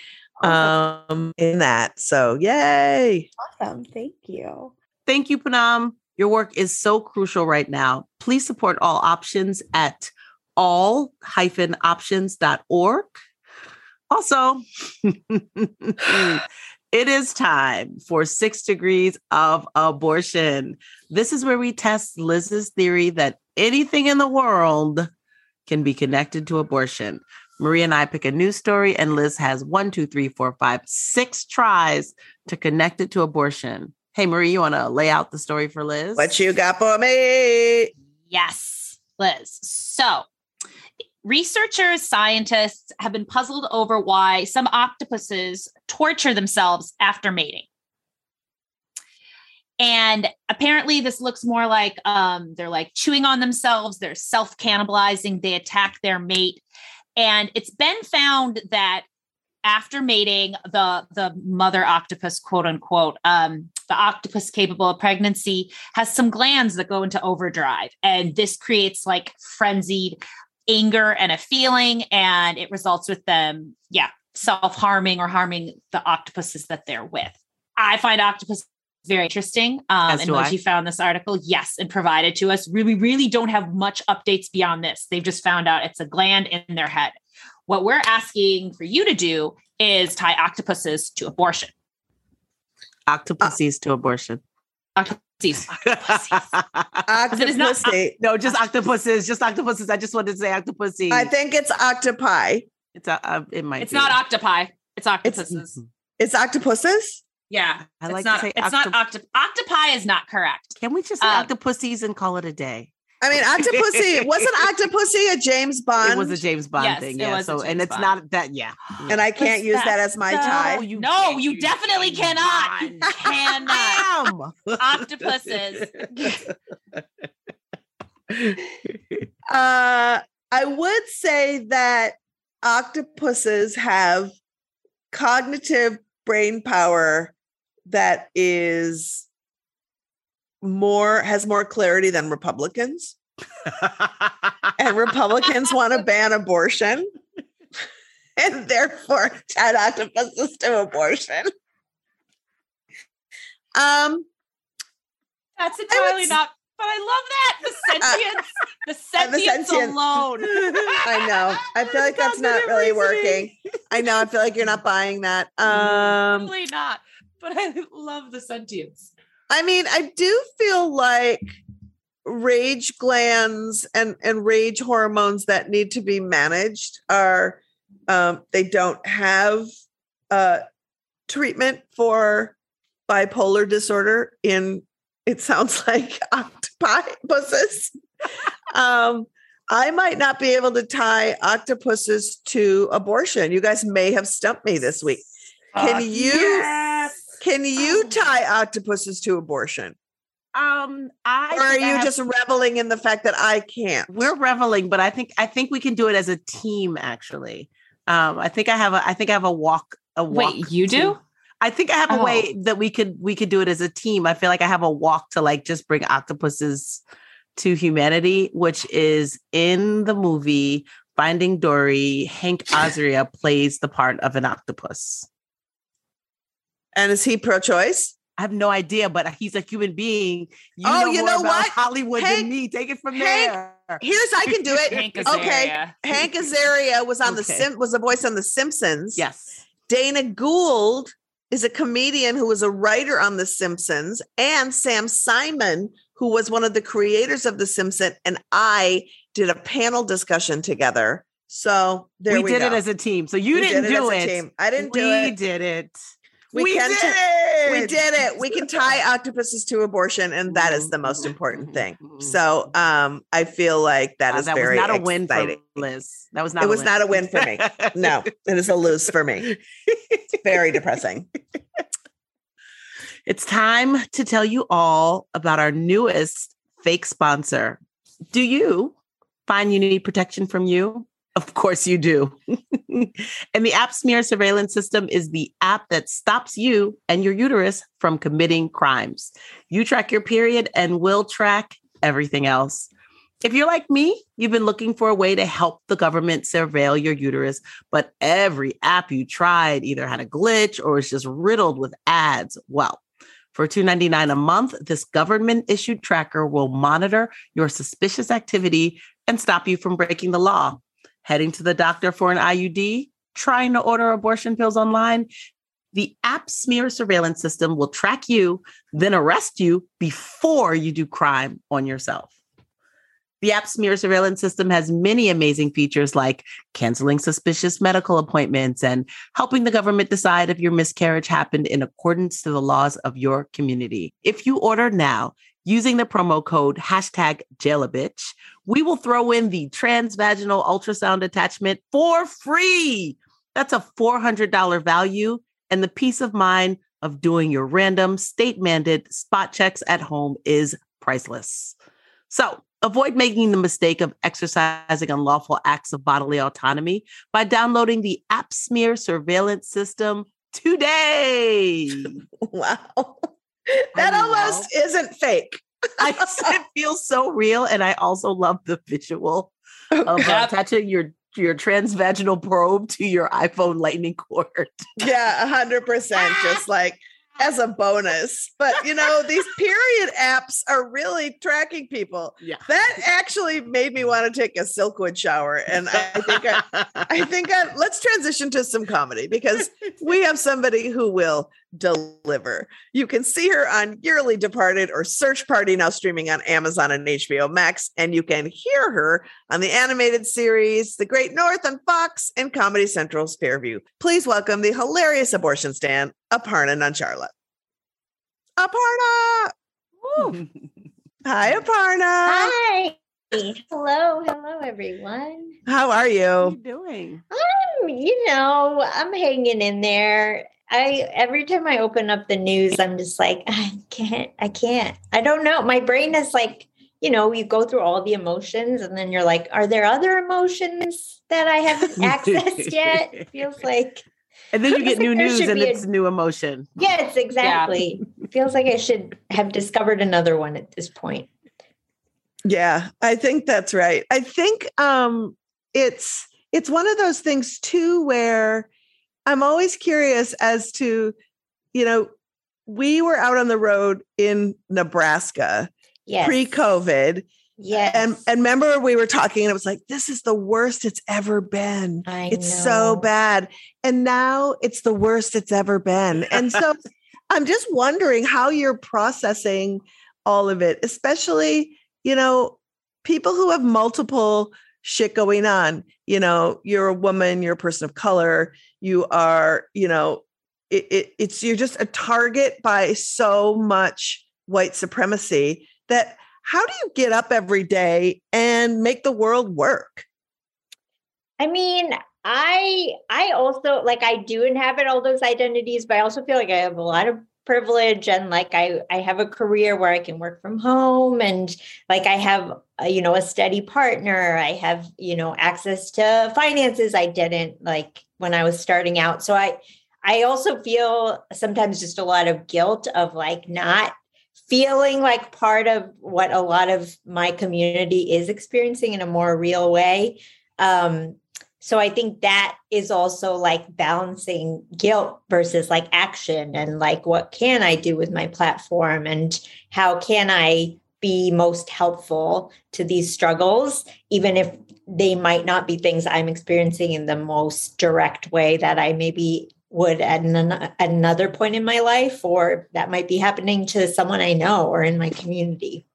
um, in that. So yay. Awesome. Thank you. Thank you, Poonam. Your work is so crucial right now. Please support all options at all-options.org. Also, It is time for six degrees of abortion. This is where we test Lizz's theory that anything in the world can be connected to abortion. Marie and I pick a news story, and Lizz has one, two, three, four, five, six tries to connect it to abortion. Hey, Marie, you want to lay out the story for Lizz? What you got for me? Yes, Lizz. So Researchers, scientists have been puzzled over why some octopuses torture themselves after mating. And apparently, this looks more like um, they're like chewing on themselves, they're self cannibalizing, they attack their mate. And it's been found that after mating, the the mother octopus, quote unquote, um, the octopus capable of pregnancy has some glands that go into overdrive, and this creates like frenzied anger and a feeling, and it results with them, yeah, self harming or harming the octopuses that they're with. I find octopus very interesting. Um, As and do I. Moji found this article, yes, and provided to us. Really, really don't have much updates beyond this. They've just found out it's a gland in their head. What we're asking for you to do is tie octopuses to abortion. Octopuses to abortion. Octopuses. Octopuses. it is not- Octopussy. no, just octopuses. Just octopuses. I just wanted to say octopuses. I think it's octopi. it's a, uh, it might. It's be. not octopi. It's octopuses. It's octopuses. yeah. I it's like to not, say it's not octop- octopi is not correct. Can we just say Um, octopussies and call it a day? I mean, octopussy wasn't octopussy a James Bond? It was a James Bond Yes, thing, yeah. So, and it's Bond. not that, yeah. and I can't What's use that? that as my No. tie. you No, you definitely James cannot. You cannot. Octopuses. Uh, I would say that octopuses have cognitive brain power that is more has more clarity than Republicans. And Republicans want to ban abortion. And therefore tied octopuses to abortion. Um That's entirely not. But I love that the sentience, the Uh, the sentience sentience. alone. I know. I feel like that's not really working. I know. I feel like you're not buying that. Um Really not. But I love the sentience. I mean, I do feel like rage glands and and rage hormones that need to be managed are um they don't have uh treatment for bipolar disorder in it sounds like octopuses. um I might not be able to tie octopuses to abortion. You guys may have stumped me this week. Can Uh, you yes. Can you Oh. tie octopuses to abortion? Um, I or are think I you have- just reveling in the fact that I can't? we're reveling, but I think I think we can do it as a team. Actually, um, I think I have a I think I have a walk a walk. Wait, you to- do? I think I have a Oh. way that we could we could do it as a team. I feel like I have a walk to like just bring octopuses to humanity, which is in the movie Finding Dory. Hank Azaria plays the part of an octopus. And is he pro-choice? I have no idea, but he's a human being. You Oh, know you more know about what? Hollywood Hank- than me. Take it from Hank- there. Here's I can do it. Hank okay. Hank Azaria was on the Okay. Sim was a voice on The Simpsons. Yes. Dana Gould is a comedian who was a writer on The Simpsons, and Sam Simon, who was one of the creators of The Simpsons, and I did a panel discussion together. So there we, we, did go. it as a team. So you We didn't did it do as a it. team. I didn't do it. we did it. We can did t- it. We did it. We can tie octopuses to abortion, and that is the most important thing. So um, I feel like that Wow, is that very was not a win for. Lizz. That was not. It a was win. not a win for me. No, it is a lose for me. It's very depressing. It's time to tell you all about our newest fake sponsor. Do you find you need protection from you? Of course you do. and the App Smear Surveillance System is the app that stops you and your uterus from committing crimes. You track your period and we'll track everything else. If you're like me, you've been looking for a way to help the government surveil your uterus, but every app you tried either had a glitch or was just riddled with ads. Well, for $2.99 a month, this government issued tracker will monitor your suspicious activity and stop you from breaking the law. Heading to the doctor for an IUD, trying to order abortion pills online, the app smear surveillance system will track you, then arrest you before you do crime on yourself. The app smear surveillance system has many amazing features like canceling suspicious medical appointments and helping the government decide if your miscarriage happened in accordance to the laws of your community. If you order now using the promo code hashtag jailabitch, we will throw in the transvaginal ultrasound attachment for free. That's a $400 value and the peace of mind of doing your random state mandated spot checks at home is priceless. So Avoid making the mistake of exercising unlawful acts of bodily autonomy by downloading the AppSmear surveillance system today. Wow. That almost isn't fake. I, it feels so real, and I also love the visual of uh, attaching your your transvaginal probe to your iPhone Lightning cord. Yeah, a hundred percent. Just like as a bonus. But you know, these period apps are really tracking people. Yeah. That actually made me want to take a Silkwood shower. And I think I, I think I, let's transition to some comedy because we have somebody who will deliver. You can see her on Yearly Departed or Search Party now streaming on Amazon and HBO Max, and you can hear her on the animated series The Great North on Fox and Comedy Central's Fairview. Please welcome the hilarious abortion stand, Aparna Nancherla. Aparna! Hi, Aparna. Hi. Hello, hello, everyone. How are What are you you? doing? Um, you know, I'm hanging in there. I every time I open up the news, I'm just like, I can't, I can't. I don't know. My brain is like, you know, you go through all the emotions, and then you're like, are there other emotions that I haven't accessed yet? It feels like And then you get new like news and be a- it's new emotion. yes, exactly. It feels like I should have discovered another one at this point. Yeah, I think that's right. I think um it's it's one of those things too where I'm always curious as to you know we were out on the road in Nebraska Yes, pre-COVID Yes, and and remember we were talking and it was like this is the worst it's ever been. I It's so bad. And now it's the worst it's ever been. And so I'm just wondering how you're processing all of it, especially, you know, people who have multiple shit going on. You know, you're a woman, you're a person of color, you are, you know, it, it, it's you're just a target by so much white supremacy that how do you get up every day and make the world work? I mean, I I also like I do inhabit all those identities, but I also feel like I have a lot of privilege and like I I have a career where I can work from home and like I have a, you know a steady partner. I have, you know, access to finances I didn't like when I was starting out. So I I also feel sometimes just a lot of guilt of like not feeling like part of what a lot of my community is experiencing in a more real way. Um, so I think that is also like balancing guilt versus like action and like what can I do with my platform and how can I be most helpful to these struggles, even if they might not be things I'm experiencing in the most direct way that I maybe would at, an, at another point in my life, or that might be happening to someone I know or in my community.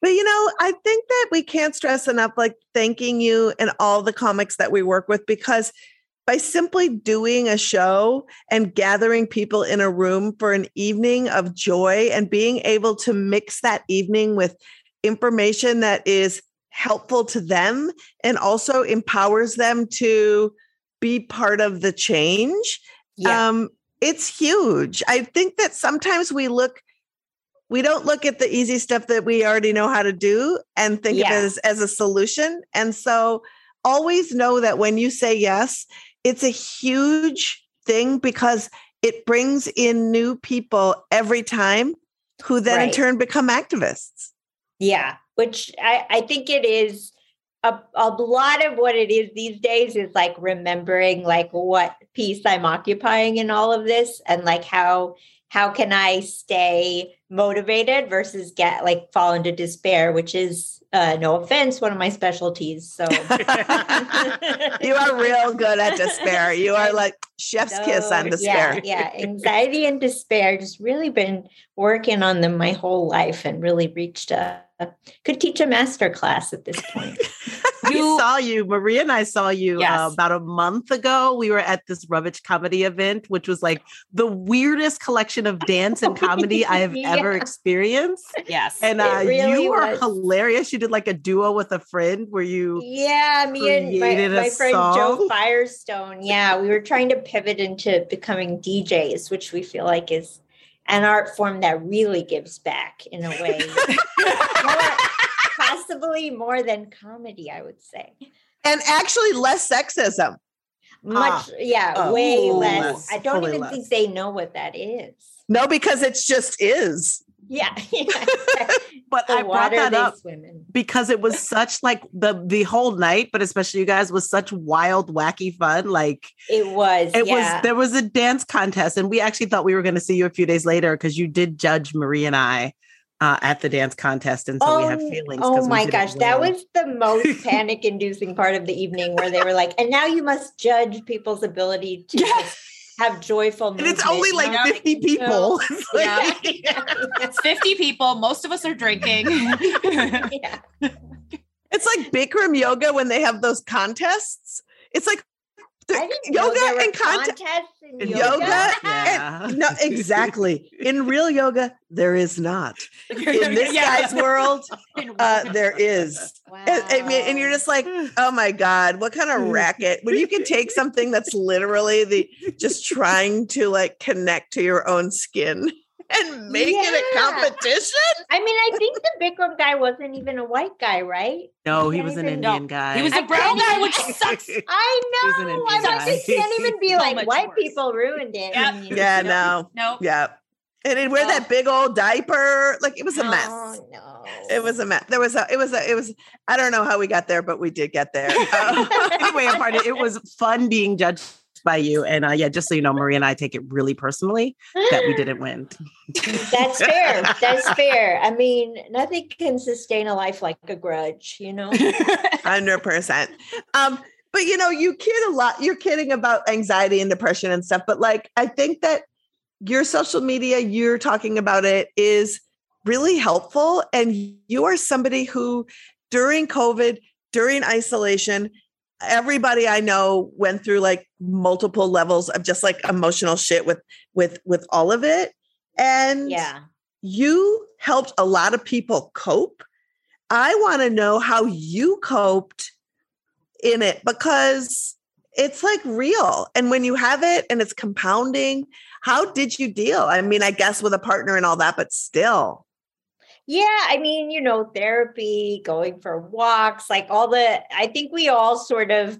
But you know, I think that we can't stress enough like thanking you and all the comics that we work with because by simply doing a show and gathering people in a room for an evening of joy and being able to mix that evening with information that is helpful to them and also empowers them to be part of the change um it's huge. I think that sometimes we look we don't look at the easy stuff that we already know how to do and think of it as, as a solution. And so always know that when you say yes it's a huge thing because it brings in new people every time who then in turn become activists. Yeah, which I, I think it is a, a lot of what it is these days is like remembering like what piece I'm occupying in all of this and like how how can I stay motivated versus get like fall into despair, which is uh no offense, one of my specialties. So you are real good at despair you are like chef's kiss on despair Yeah, yeah. Anxiety and despair. Just really been working on them my whole life and really reached a could teach a master class at this point. we saw you, Maria and I saw you Yes. uh, about a month ago. We were at this rubbish comedy event, which was like the weirdest collection of dance and comedy I have ever experienced. Yes. And uh, really you were was. hilarious. You did like a duo with a friend where you Yeah, me and my, my friend Jo? Firestone. Yeah, we were trying to pivot into becoming DJs, which we feel like is an art form that really gives back in a way. More possibly more than comedy, I would say. and actually less sexism. Much, ah. yeah, Oh, way ooh, less. less. I don't even less. think they know what that is. No, because it just is. Yeah, yeah. But the I brought that up swim because it was such like the the whole night, but especially you guys was such wild, wacky fun. Like It was. it yeah. was there was a dance contest, and we actually thought we were going to see you a few days later because you did judge Marie and I uh, at the dance contest, and so we have feelings. Oh 'cause we my didn't gosh, that was the most panic inducing part of the evening where they were like, and now you must judge people's ability to Yeah. just have joyful And it's movement, only you like know? 50 people. It's like- Yeah. It's 50 people. Most of us are drinking. yeah. It's like Bikram yoga when they have those contests. It's like the- I didn't know yoga there were and contest. contests in in yoga. Yoga No, exactly. In real yoga, there is not. In this guy's world, uh, there is. Wow. And, I mean, and you're just like, oh my God, what kind of racket? When you can take something that's literally the just trying to like connect to your own skin and make it a competition. I mean, I think the Bikram guy wasn't even a white guy, right? No, he Can't was an even- Indian guy. He was a brown guy, which sucks. I He was an know. Indian I guy. just can't even be So like white worse. people ruined it. Yep. I Yeah, Yep. no. No. Yeah. And he'd wear that big old diaper. Like it was a mess. Oh no. It was a mess. There was a, it was a, it was, I don't know how we got there, but we did get there. Um, anyway, apart it was fun being judged by you. And uh, yeah, just so you know, Marie and I take it really personally that we didn't win. That's fair. That's fair. I mean, nothing can sustain a life like a grudge, you know? Hundred percent. Um, but you know, you kid a lot. You're kidding about anxiety and depression and stuff. But like, I think that your social media, you're talking about it, is really helpful. And you are somebody who, during COVID, during isolation, everybody I know went through like multiple levels of just like emotional shit with with with all of it. And Yeah. you helped a lot of people cope. I want to know how you coped in it because it's like real. And when you have it and it's compounding, how did you deal? I mean, I guess with a partner and all that, but still. Yeah, I mean, you know, therapy, going for walks, like all the, I think we all sort of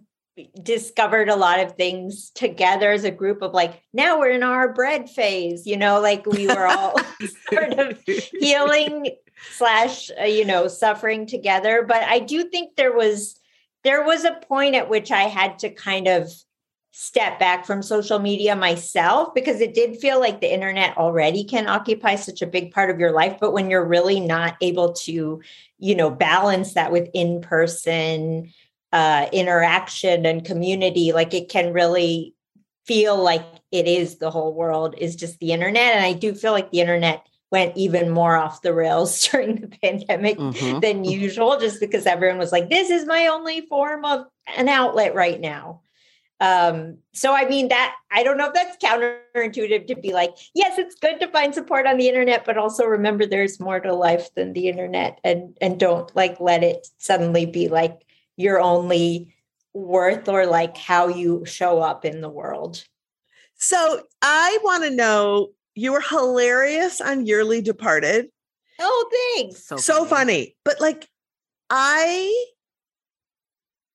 discovered a lot of things together as a group of like, now we're in our bread phase, you know, like we were all sort of healing slash, uh, you know, suffering together. But I do think there was, there was a point at which I had to kind of step back from social media myself because it did feel like the internet already can occupy such a big part of your life. But when you're really not able to you know balance that with in-person uh interaction and community like it can really feel like it is the whole world is just the internet. And i do feel like the internet went even more off the rails during the pandemic Mhm. than usual just because everyone was like this is my only form of an outlet right now um so i mean that i don't know if that's counterintuitive to be like yes it's good to find support on the internet but also remember there's more to life than the internet and and don't like let it suddenly be like your only worth or like how you show up in the world So I want to know you were hilarious on Yearly Departed. oh thanks so funny. But like, I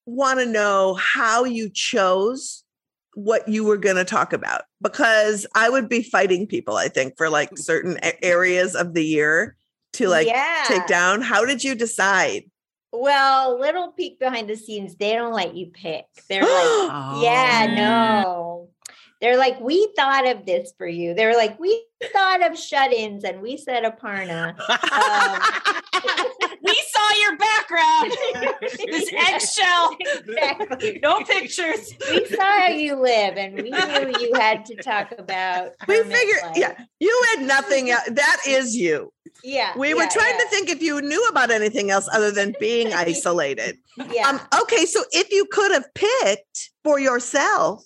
want to know how you chose what you were going to talk about because I would be fighting people, I think, for like mm. certain areas of the year to like yeah take down. How did you decide? well little peek behind the scenes they don't let you pick they're like Oh. Yeah, no. They're like, we thought of this for you. They're like, we thought of shut-ins and we said Aparna. Um, we saw your background. this eggshell. exactly. No pictures. We saw how you live and we knew you had to talk about we figured, life. yeah, you had nothing. else. That is you. Yeah. We were yeah, trying yeah, to think if you knew about anything else other than being isolated. Yeah. Um, okay, so if you could have picked for yourself,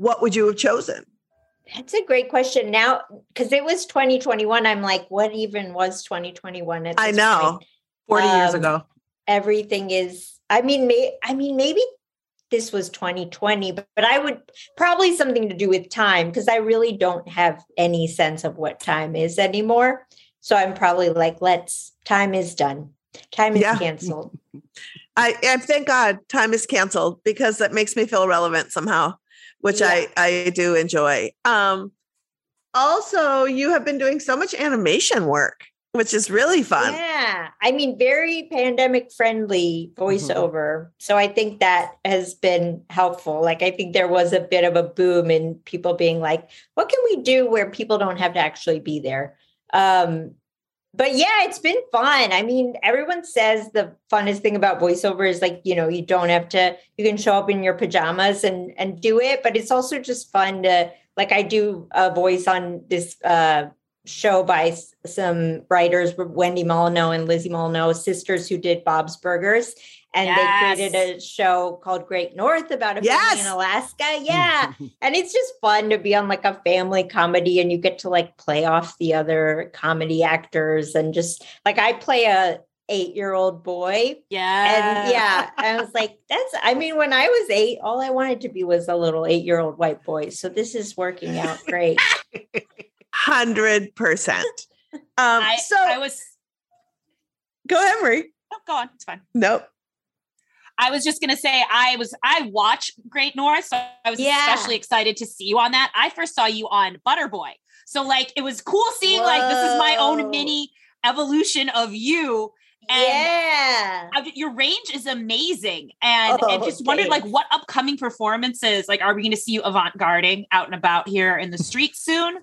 what would you have chosen? That's a great question. Now, because it was 2021, I'm like, what even was 2021? At I know. point? 40 years Um, ago. everything is i mean may, i mean maybe this was 2020 but, but i would probably something to do with time because i really don't have any sense of what time is anymore so i'm probably like let's time is done Time is Yeah. canceled. I, I thank God time is canceled because that makes me feel relevant somehow, which I I do enjoy. Um, also, you have been doing so much animation work, which is really fun. Yeah. I mean, very pandemic friendly voiceover. So I think that has been helpful. Like, I think there was a bit of a boom in people being like, what can we do where people don't have to actually be there? Um, but yeah, it's been fun. I mean, everyone says the funnest thing about voiceover is like, you know, you don't have to, you can show up in your pajamas and and do it, but it's also just fun to like I do a voice on this uh show by some writers, Wendy Molyneux and Lizzie Molyneux, sisters who did Bob's Burgers. And Yes. they created a show called Great North about a family Yes. in Alaska. Yeah. and it's just fun to be on like a family comedy and you get to like play off the other comedy actors and just like I play a eight year old boy. Yeah. And yeah, I was like, that's, I mean, when I was eight, all I wanted to be was a little eight year old white boy. So this is working out great. Hundred percent. Um, I, so I was, go ahead, Marie. oh, go on. It's fine. Nope. I was just gonna say I was I watch Great North, so I was Yeah. especially excited to see you on that. I first saw you on Butterboy, so like it was cool seeing like this is my own mini evolution of you. And yeah. Your range is amazing, and and Oh, just wondered like what upcoming performances like are we going to see you avant garding out and about here in the streets soon?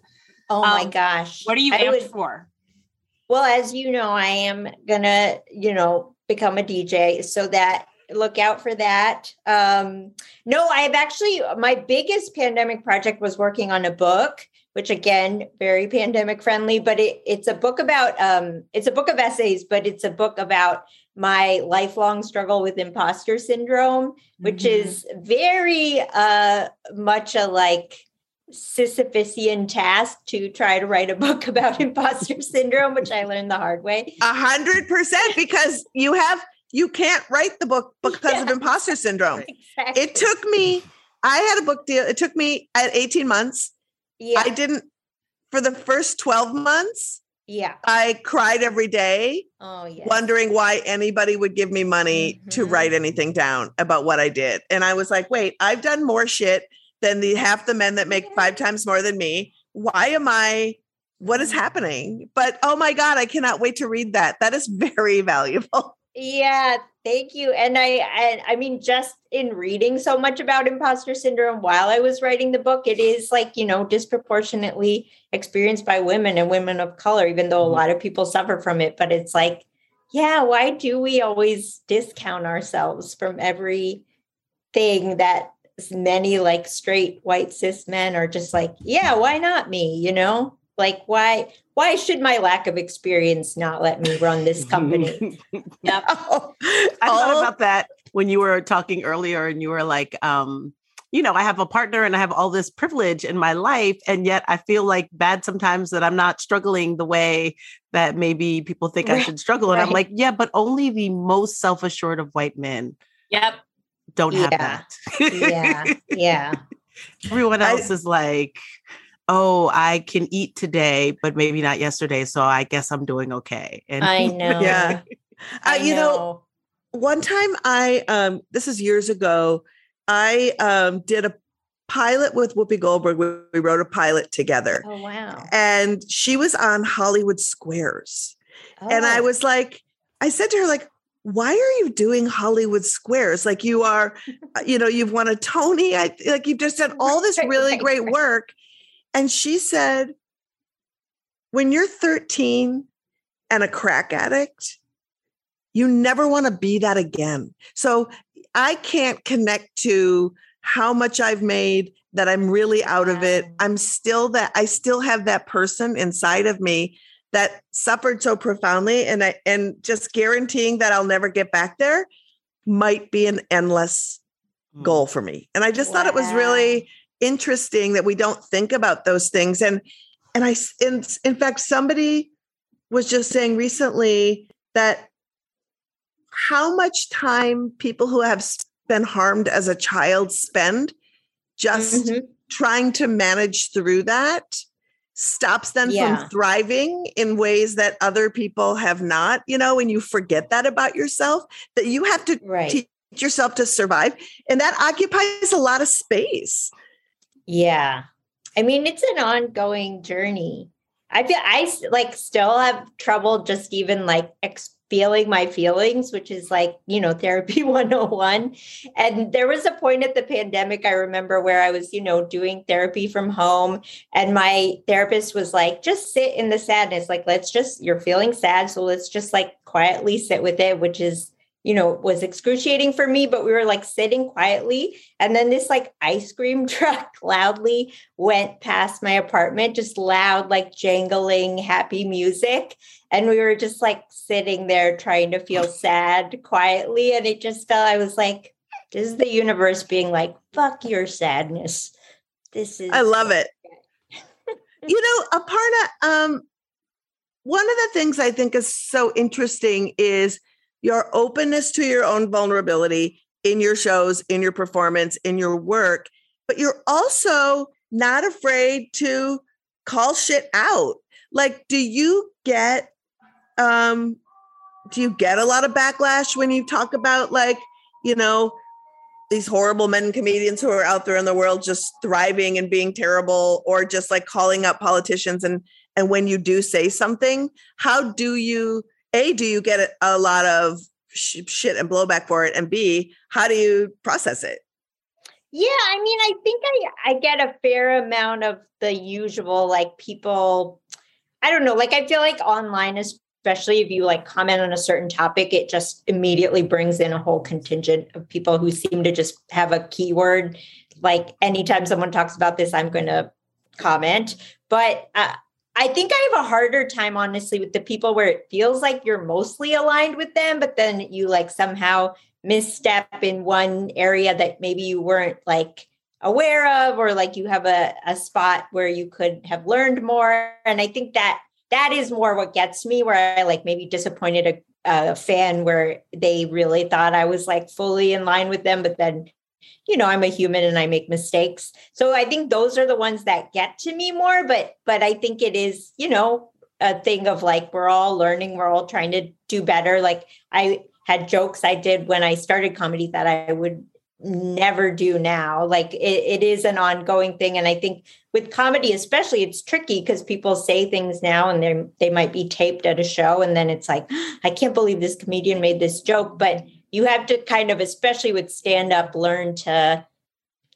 Oh my um, gosh. What are you amped would- for? Well, as you know, I am gonna, you know, become a DJ, so that look out for that. Um, no, I've actually my biggest pandemic project was working on a book, which again, very pandemic friendly, but it, it's a book about um, it's a book of essays, but it's a book about my lifelong struggle with imposter syndrome, which Mhm. is very uh much a like Sisyphusian task to try to write a book about imposter syndrome, which I learned the hard way. A hundred percent because you have you can't write the book because of imposter syndrome. Exactly. It took me, I had a book deal. It took me at 18 months. yeah, I didn't for the first 12 months, yeah. I cried every day, Oh yeah. wondering why anybody would give me money to Mhm. write anything down about what I did. And I was like, wait, I've done more shit than the half the men that make five times more than me. Why am I? What is happening? But oh my God, I cannot wait to read that. That is very valuable. Yeah, thank you. And I, I I mean just in reading so much about imposter syndrome while I was writing the book, it is like, you know, disproportionately experienced by women and women of color even though a Mhm. lot of people suffer from it, but it's like yeah, why do we always discount ourselves from every thing that many like straight white cis men are just like, yeah, why not me, you know? Like why why should my lack of experience not let me run this company? Yep. Oh, I thought about that when you were talking earlier and you were like, um, you know, I have a partner and I have all this privilege in my life. And yet I feel like bad sometimes that I'm not struggling the way that maybe people think I should struggle. And I'm like, yeah, but only the most self assured of white men Yep. don't have Yeah. that. yeah, yeah. Everyone I- else is like, oh, I can eat today, but maybe not yesterday. So I guess I'm doing okay. And I know. Yeah. I Uh, you know, one time I um this is years ago, I um did a pilot with Whoopi Goldberg. We, we wrote a pilot together. Oh wow. And she was on Hollywood Squares. And I Oh, was like, I said to her, like, why are you doing Hollywood Squares? Like you are, uh, you know, you've won a Tony. I like you've just done all this really great work. And she said, when you're 13 and a crack addict, you never want to be that again. So I can't connect to how much I've made that I'm really out of it. I'm still that I still have that person inside of me that suffered so profoundly and I, and just guaranteeing that I'll never get back there might be an endless Mm. goal for me. And I just thought it was really interesting that we don't think about those things and and i in, in fact somebody was just saying recently that how much time people who have been harmed as a child spend just Mhm. trying to manage through that stops them Yeah. from thriving in ways that other people have not, you know, and you forget that about yourself, that you have to Right. teach yourself to survive. And that occupies a lot of space. Yeah. I mean, it's an ongoing journey. I feel I like still have trouble just even like ex- feeling my feelings, which is like, you know, therapy 101. And there was a point at the pandemic I remember where I was, you know, doing therapy from home and my therapist was like, just sit in the sadness. Like, let's just, you're feeling sad. So let's just like quietly sit with it, which is, you know, was excruciating for me, but we were like sitting quietly. And then this like ice cream truck loudly went past my apartment, just loud, like jangling, happy music. And we were just like sitting there trying to feel sad quietly. And it just felt, I was like, this is the universe being like, fuck your sadness. This is, I love it. you know, Aparna, um, one of the things I think is so interesting is your openness to your own vulnerability in your shows, in your performance, in your work, but you're also not afraid to call shit out. Like, do you get um do you get a lot of backlash when you talk about like, you know, these horrible men comedians who are out there in the world just thriving and being terrible or just like calling up politicians and and when you do say something how do you a do you get a- lot of sh- shit and blowback for it and b how do you process it Yeah, I mean, I think I I get a fair amount of the usual like people I don't know, like I feel like online especially if you like comment on a certain topic it just immediately brings in a whole contingent of people who seem to just have a keyword like anytime someone talks about this I'm going to comment. But uh, I think I have a harder time honestly with the people where it feels like you're mostly aligned with them but then you like somehow misstep in one area that maybe you weren't like aware of or like you have a, a spot where you could have learned more. And i think that that is more what gets me where i like maybe disappointed a, a fan where they really thought i was like fully in line with them but then you know i'm a human and i make mistakes so i think those are the ones that get to me more but but i think it is you know a thing of like we're all learning we're all trying to do better like i had jokes I did when I started comedy that I would never do now. Like it, it is an ongoing thing. And I think with comedy, especially, it's tricky because people say things now and they they might be taped at a show. And then it's like, I can't believe this comedian made this joke. But you have to kind of, especially with stand-up, learn to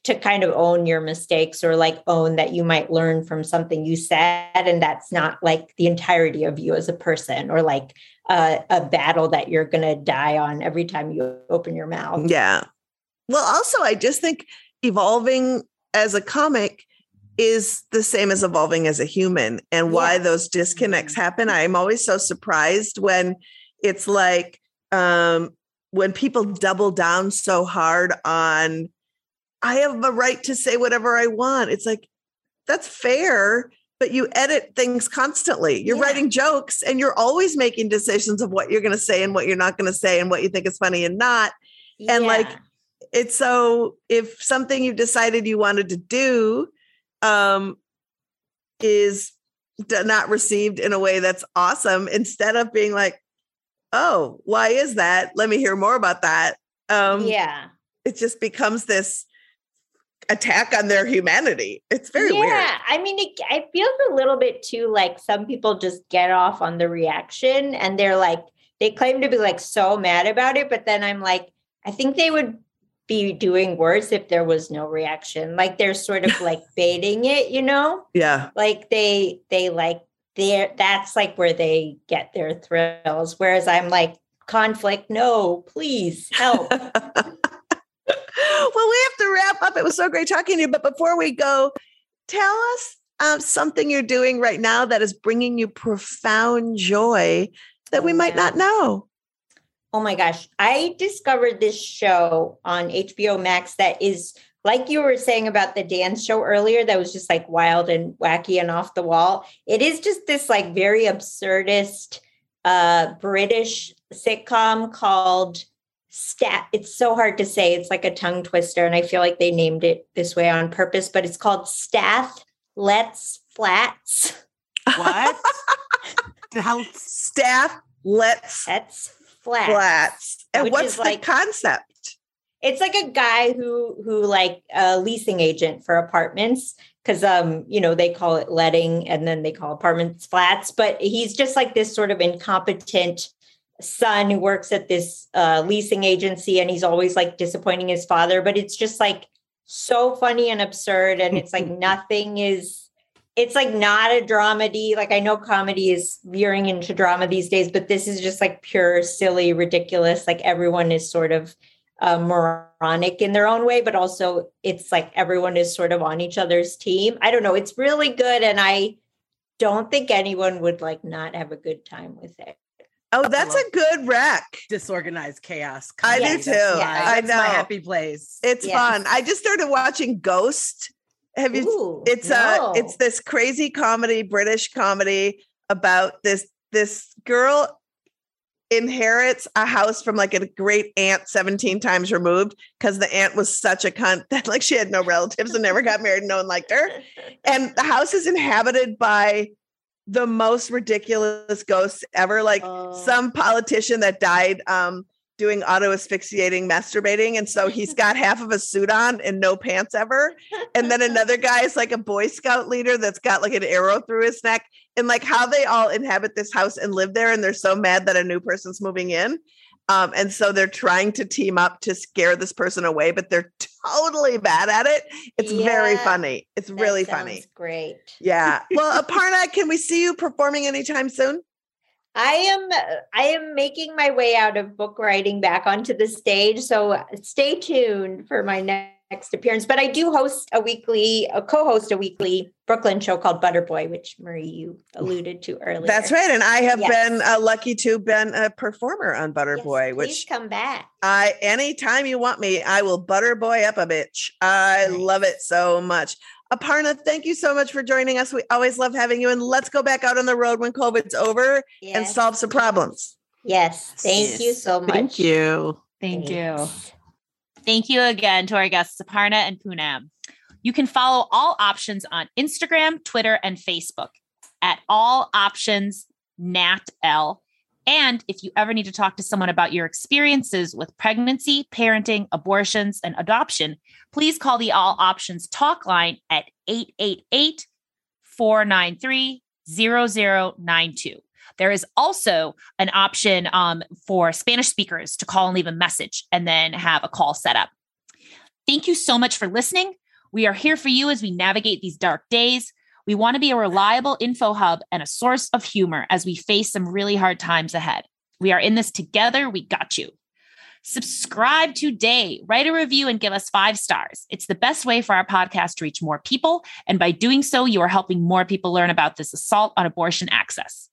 to kind of own your mistakes or like own that you might learn from something you said and that's not like the entirety of you as a person or like uh, a battle that you're going to die on every time you open your mouth. yeah well also i just think evolving as a comic is the same as evolving as a human and why Yeah. those disconnects happen i'm always so surprised when it's like um when people double down so hard on i have a right to say whatever i want it's like that's fair but you edit things constantly. You're Yeah. writing jokes and you're always making decisions of what you're going to say and what you're not going to say and what you think is funny and not. And, like, it's so if something you've decided you wanted to do um is not received in a way that's awesome instead of being like oh why is that let me hear more about that um yeah. it just becomes this attack on their humanity it's very yeah. weird Yeah, I mean, it, it feels a little bit too like some people just get off on the reaction and they're like, they claim to be like so mad about it. But then I'm like, I think they would be doing worse if there was no reaction. Like they're sort of like baiting it, you know? yeah like they they like they're that's like where they get their thrills whereas i'm like conflict no please help well, we have to wrap up. It was so great talking to you. But before we go, tell us um, something you're doing right now that is bringing you profound joy that we might yeah. not know. oh my gosh i discovered this show on hbo max that is like you were saying about the dance show earlier that was just like wild and wacky and off the wall it is just this like very absurdist uh british sitcom called stat it's so hard to say it's like a tongue twister and i feel like they named it this way on purpose but it's called Stath Let's Flats. What? How Stath let's That's Flats. flats. And what's the like- concept? It's like a guy who who like a leasing agent for apartments because um you know they call it letting and then they call apartments flats, but he's just like this sort of incompetent son who works at this uh, leasing agency and he's always like disappointing his father. But it's just like so funny and absurd, and it's like nothing is. It's like not a dramedy. Like I know comedy is veering into drama these days, but this is just like pure, silly, ridiculous. Like everyone is sort of uh, moronic in their own way, but also it's like everyone is sort of on each other's team. I don't know. It's really good, and I don't think anyone would like not have a good time with it. Oh, that's a good rec. disorganized chaos? I do too. Yeah. I that's my know. happy place. It's Yes. fun. I just started watching Ghost. Have you Ooh, it's no. uh it's this crazy comedy british comedy about this this girl inherits a house from like a great aunt 17 times removed because the aunt was such a cunt that like she had no relatives and never got married and no one liked her and the house is inhabited by the most ridiculous ghosts ever like Oh. some politician that died um doing auto asphyxiating masturbating and so he's got half of a suit on and no pants ever. And then another guy is like a boy scout leader that's got like an arrow through his neck and like how they all inhabit this house and live there and they're so mad that a new person's moving in. Um, and so they're trying to team up to scare this person away but they're totally bad at it. It's very funny. It's really funny. Great. yeah. Well aparna can we see you performing anytime soon I am uh, I am making my way out of book writing back onto the stage, so uh, stay tuned for my next appearance. But I do host a weekly, a co-host a weekly Brooklyn show called Butterboy, which Marie you alluded to earlier. That's right. And I have Yes. been uh, lucky to been a performer on Yes, Butterboy, please which come back. I anytime you want me, I will Butterboy up a bitch. I Nice. love it so much. Aparna, thank you so much for joining us. We always love having you. And let's go back out on the road when COVID's over and solve some problems. Yes. Thank you so much. Thank you. Thank you. Thank you again to our guests, Aparna and Poonam. You can follow all options on Instagram, Twitter, and Facebook at all options NatL. And if you ever need to talk to someone about your experiences with pregnancy, parenting, abortions, and adoption, please call the All Options Talk line at 888 493 0092. There is also an option um, for Spanish speakers to call and leave a message and then have a call set up. Thank you so much for listening. We are here for you as we navigate these dark days. We want to be a reliable info hub and a source of humor as we face some really hard times ahead. We are in this together. We got you. Subscribe today, write a review, and give us five stars. It's the best way for our podcast to reach more people. And by doing so, you are helping more people learn about this assault on abortion access.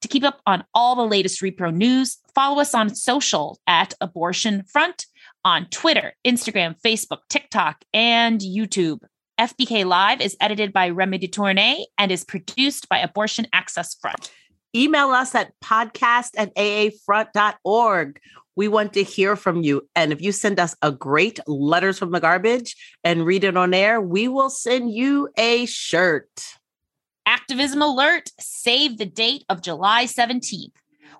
To keep up on all the latest repro news, follow us on social at Abortion Front on Twitter, Instagram, Facebook, TikTok, and YouTube. FBK Live is edited by Remy DeTournay and is produced by Abortion Access Front. Email us at podcast at aafront.org. We want to hear from you. And if you send us a great letters from the garbage and read it on air, we will send you a shirt. Activism alert, save the date of July 17th.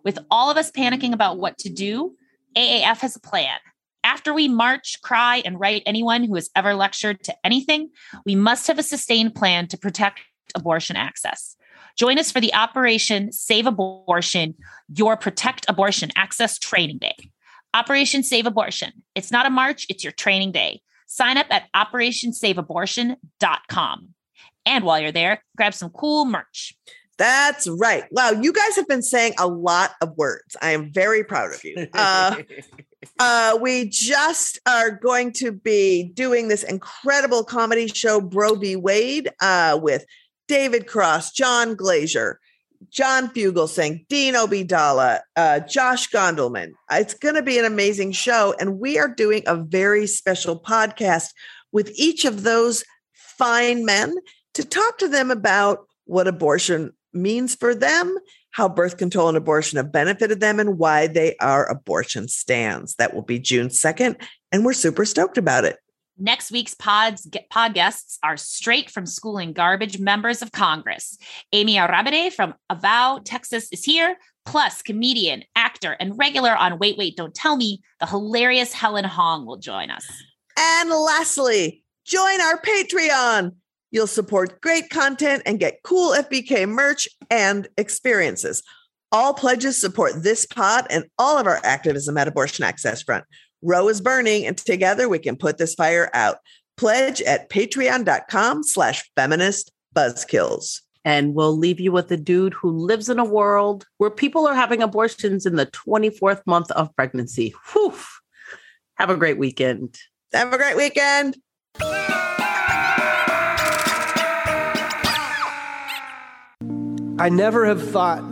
With all of us panicking about what to do, AAF has a plan. After we march, cry, and write anyone who has ever lectured to anything, we must have a sustained plan to protect abortion access. Join us for the Operation Save Abortion, your Protect Abortion Access Training Day. Operation Save Abortion. It's not a march, it's your training day. Sign up at operationsaveabortion.com. And while you're there, grab some cool merch. That's right. Wow, you guys have been saying a lot of words. I am very proud of you. Uh, uh, we just are going to be doing this incredible comedy show, Bro v. Wade, uh, with David Cross, John Glaser, John Fugelsang, Dean Obeidallah, uh, Josh Gondelman. It's going to be an amazing show. And we are doing a very special podcast with each of those fine men to talk to them about what abortion means for them, how birth control and abortion have benefited them, and why they are abortion stands. That will be June 2nd. And we're super stoked about it. Next week's pods, pod guests are straight from schooling garbage members of Congress. Amy Arrambide from Avow, Texas is here, plus comedian, actor, and regular on Wait, Wait, Don't Tell Me, the hilarious Helen Hong will join us. And lastly, join our Patreon. You'll support great content and get cool FBK merch and experiences. All pledges support this pod and all of our activism at Abortion Access Front. Roe is burning, and together we can put this fire out. Pledge at patreon.com slash feminist buzzkills. And we'll leave you with a dude who lives in a world where people are having abortions in the 24th month of pregnancy. Whew. Have a great weekend. Have a great weekend. I never have thought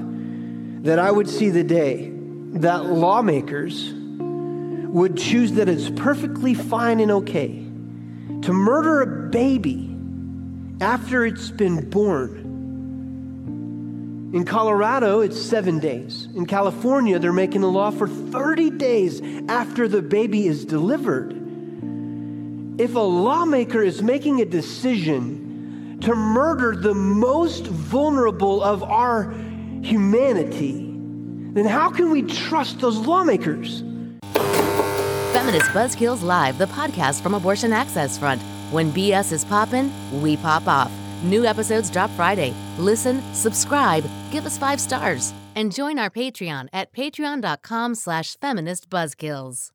that I would see the day that lawmakers would choose that it's perfectly fine and okay to murder a baby after it's been born. In Colorado, it's seven days. In California, they're making a law for 30 days after the baby is delivered. If a lawmaker is making a decision to murder the most vulnerable of our humanity, then how can we trust those lawmakers? Feminist Buzzkills Live, the podcast from Abortion Access Front. When BS is poppin', we pop off. New episodes drop Friday. Listen, subscribe, give us five stars, and join our Patreon at patreon.com slash feministbuzzkills.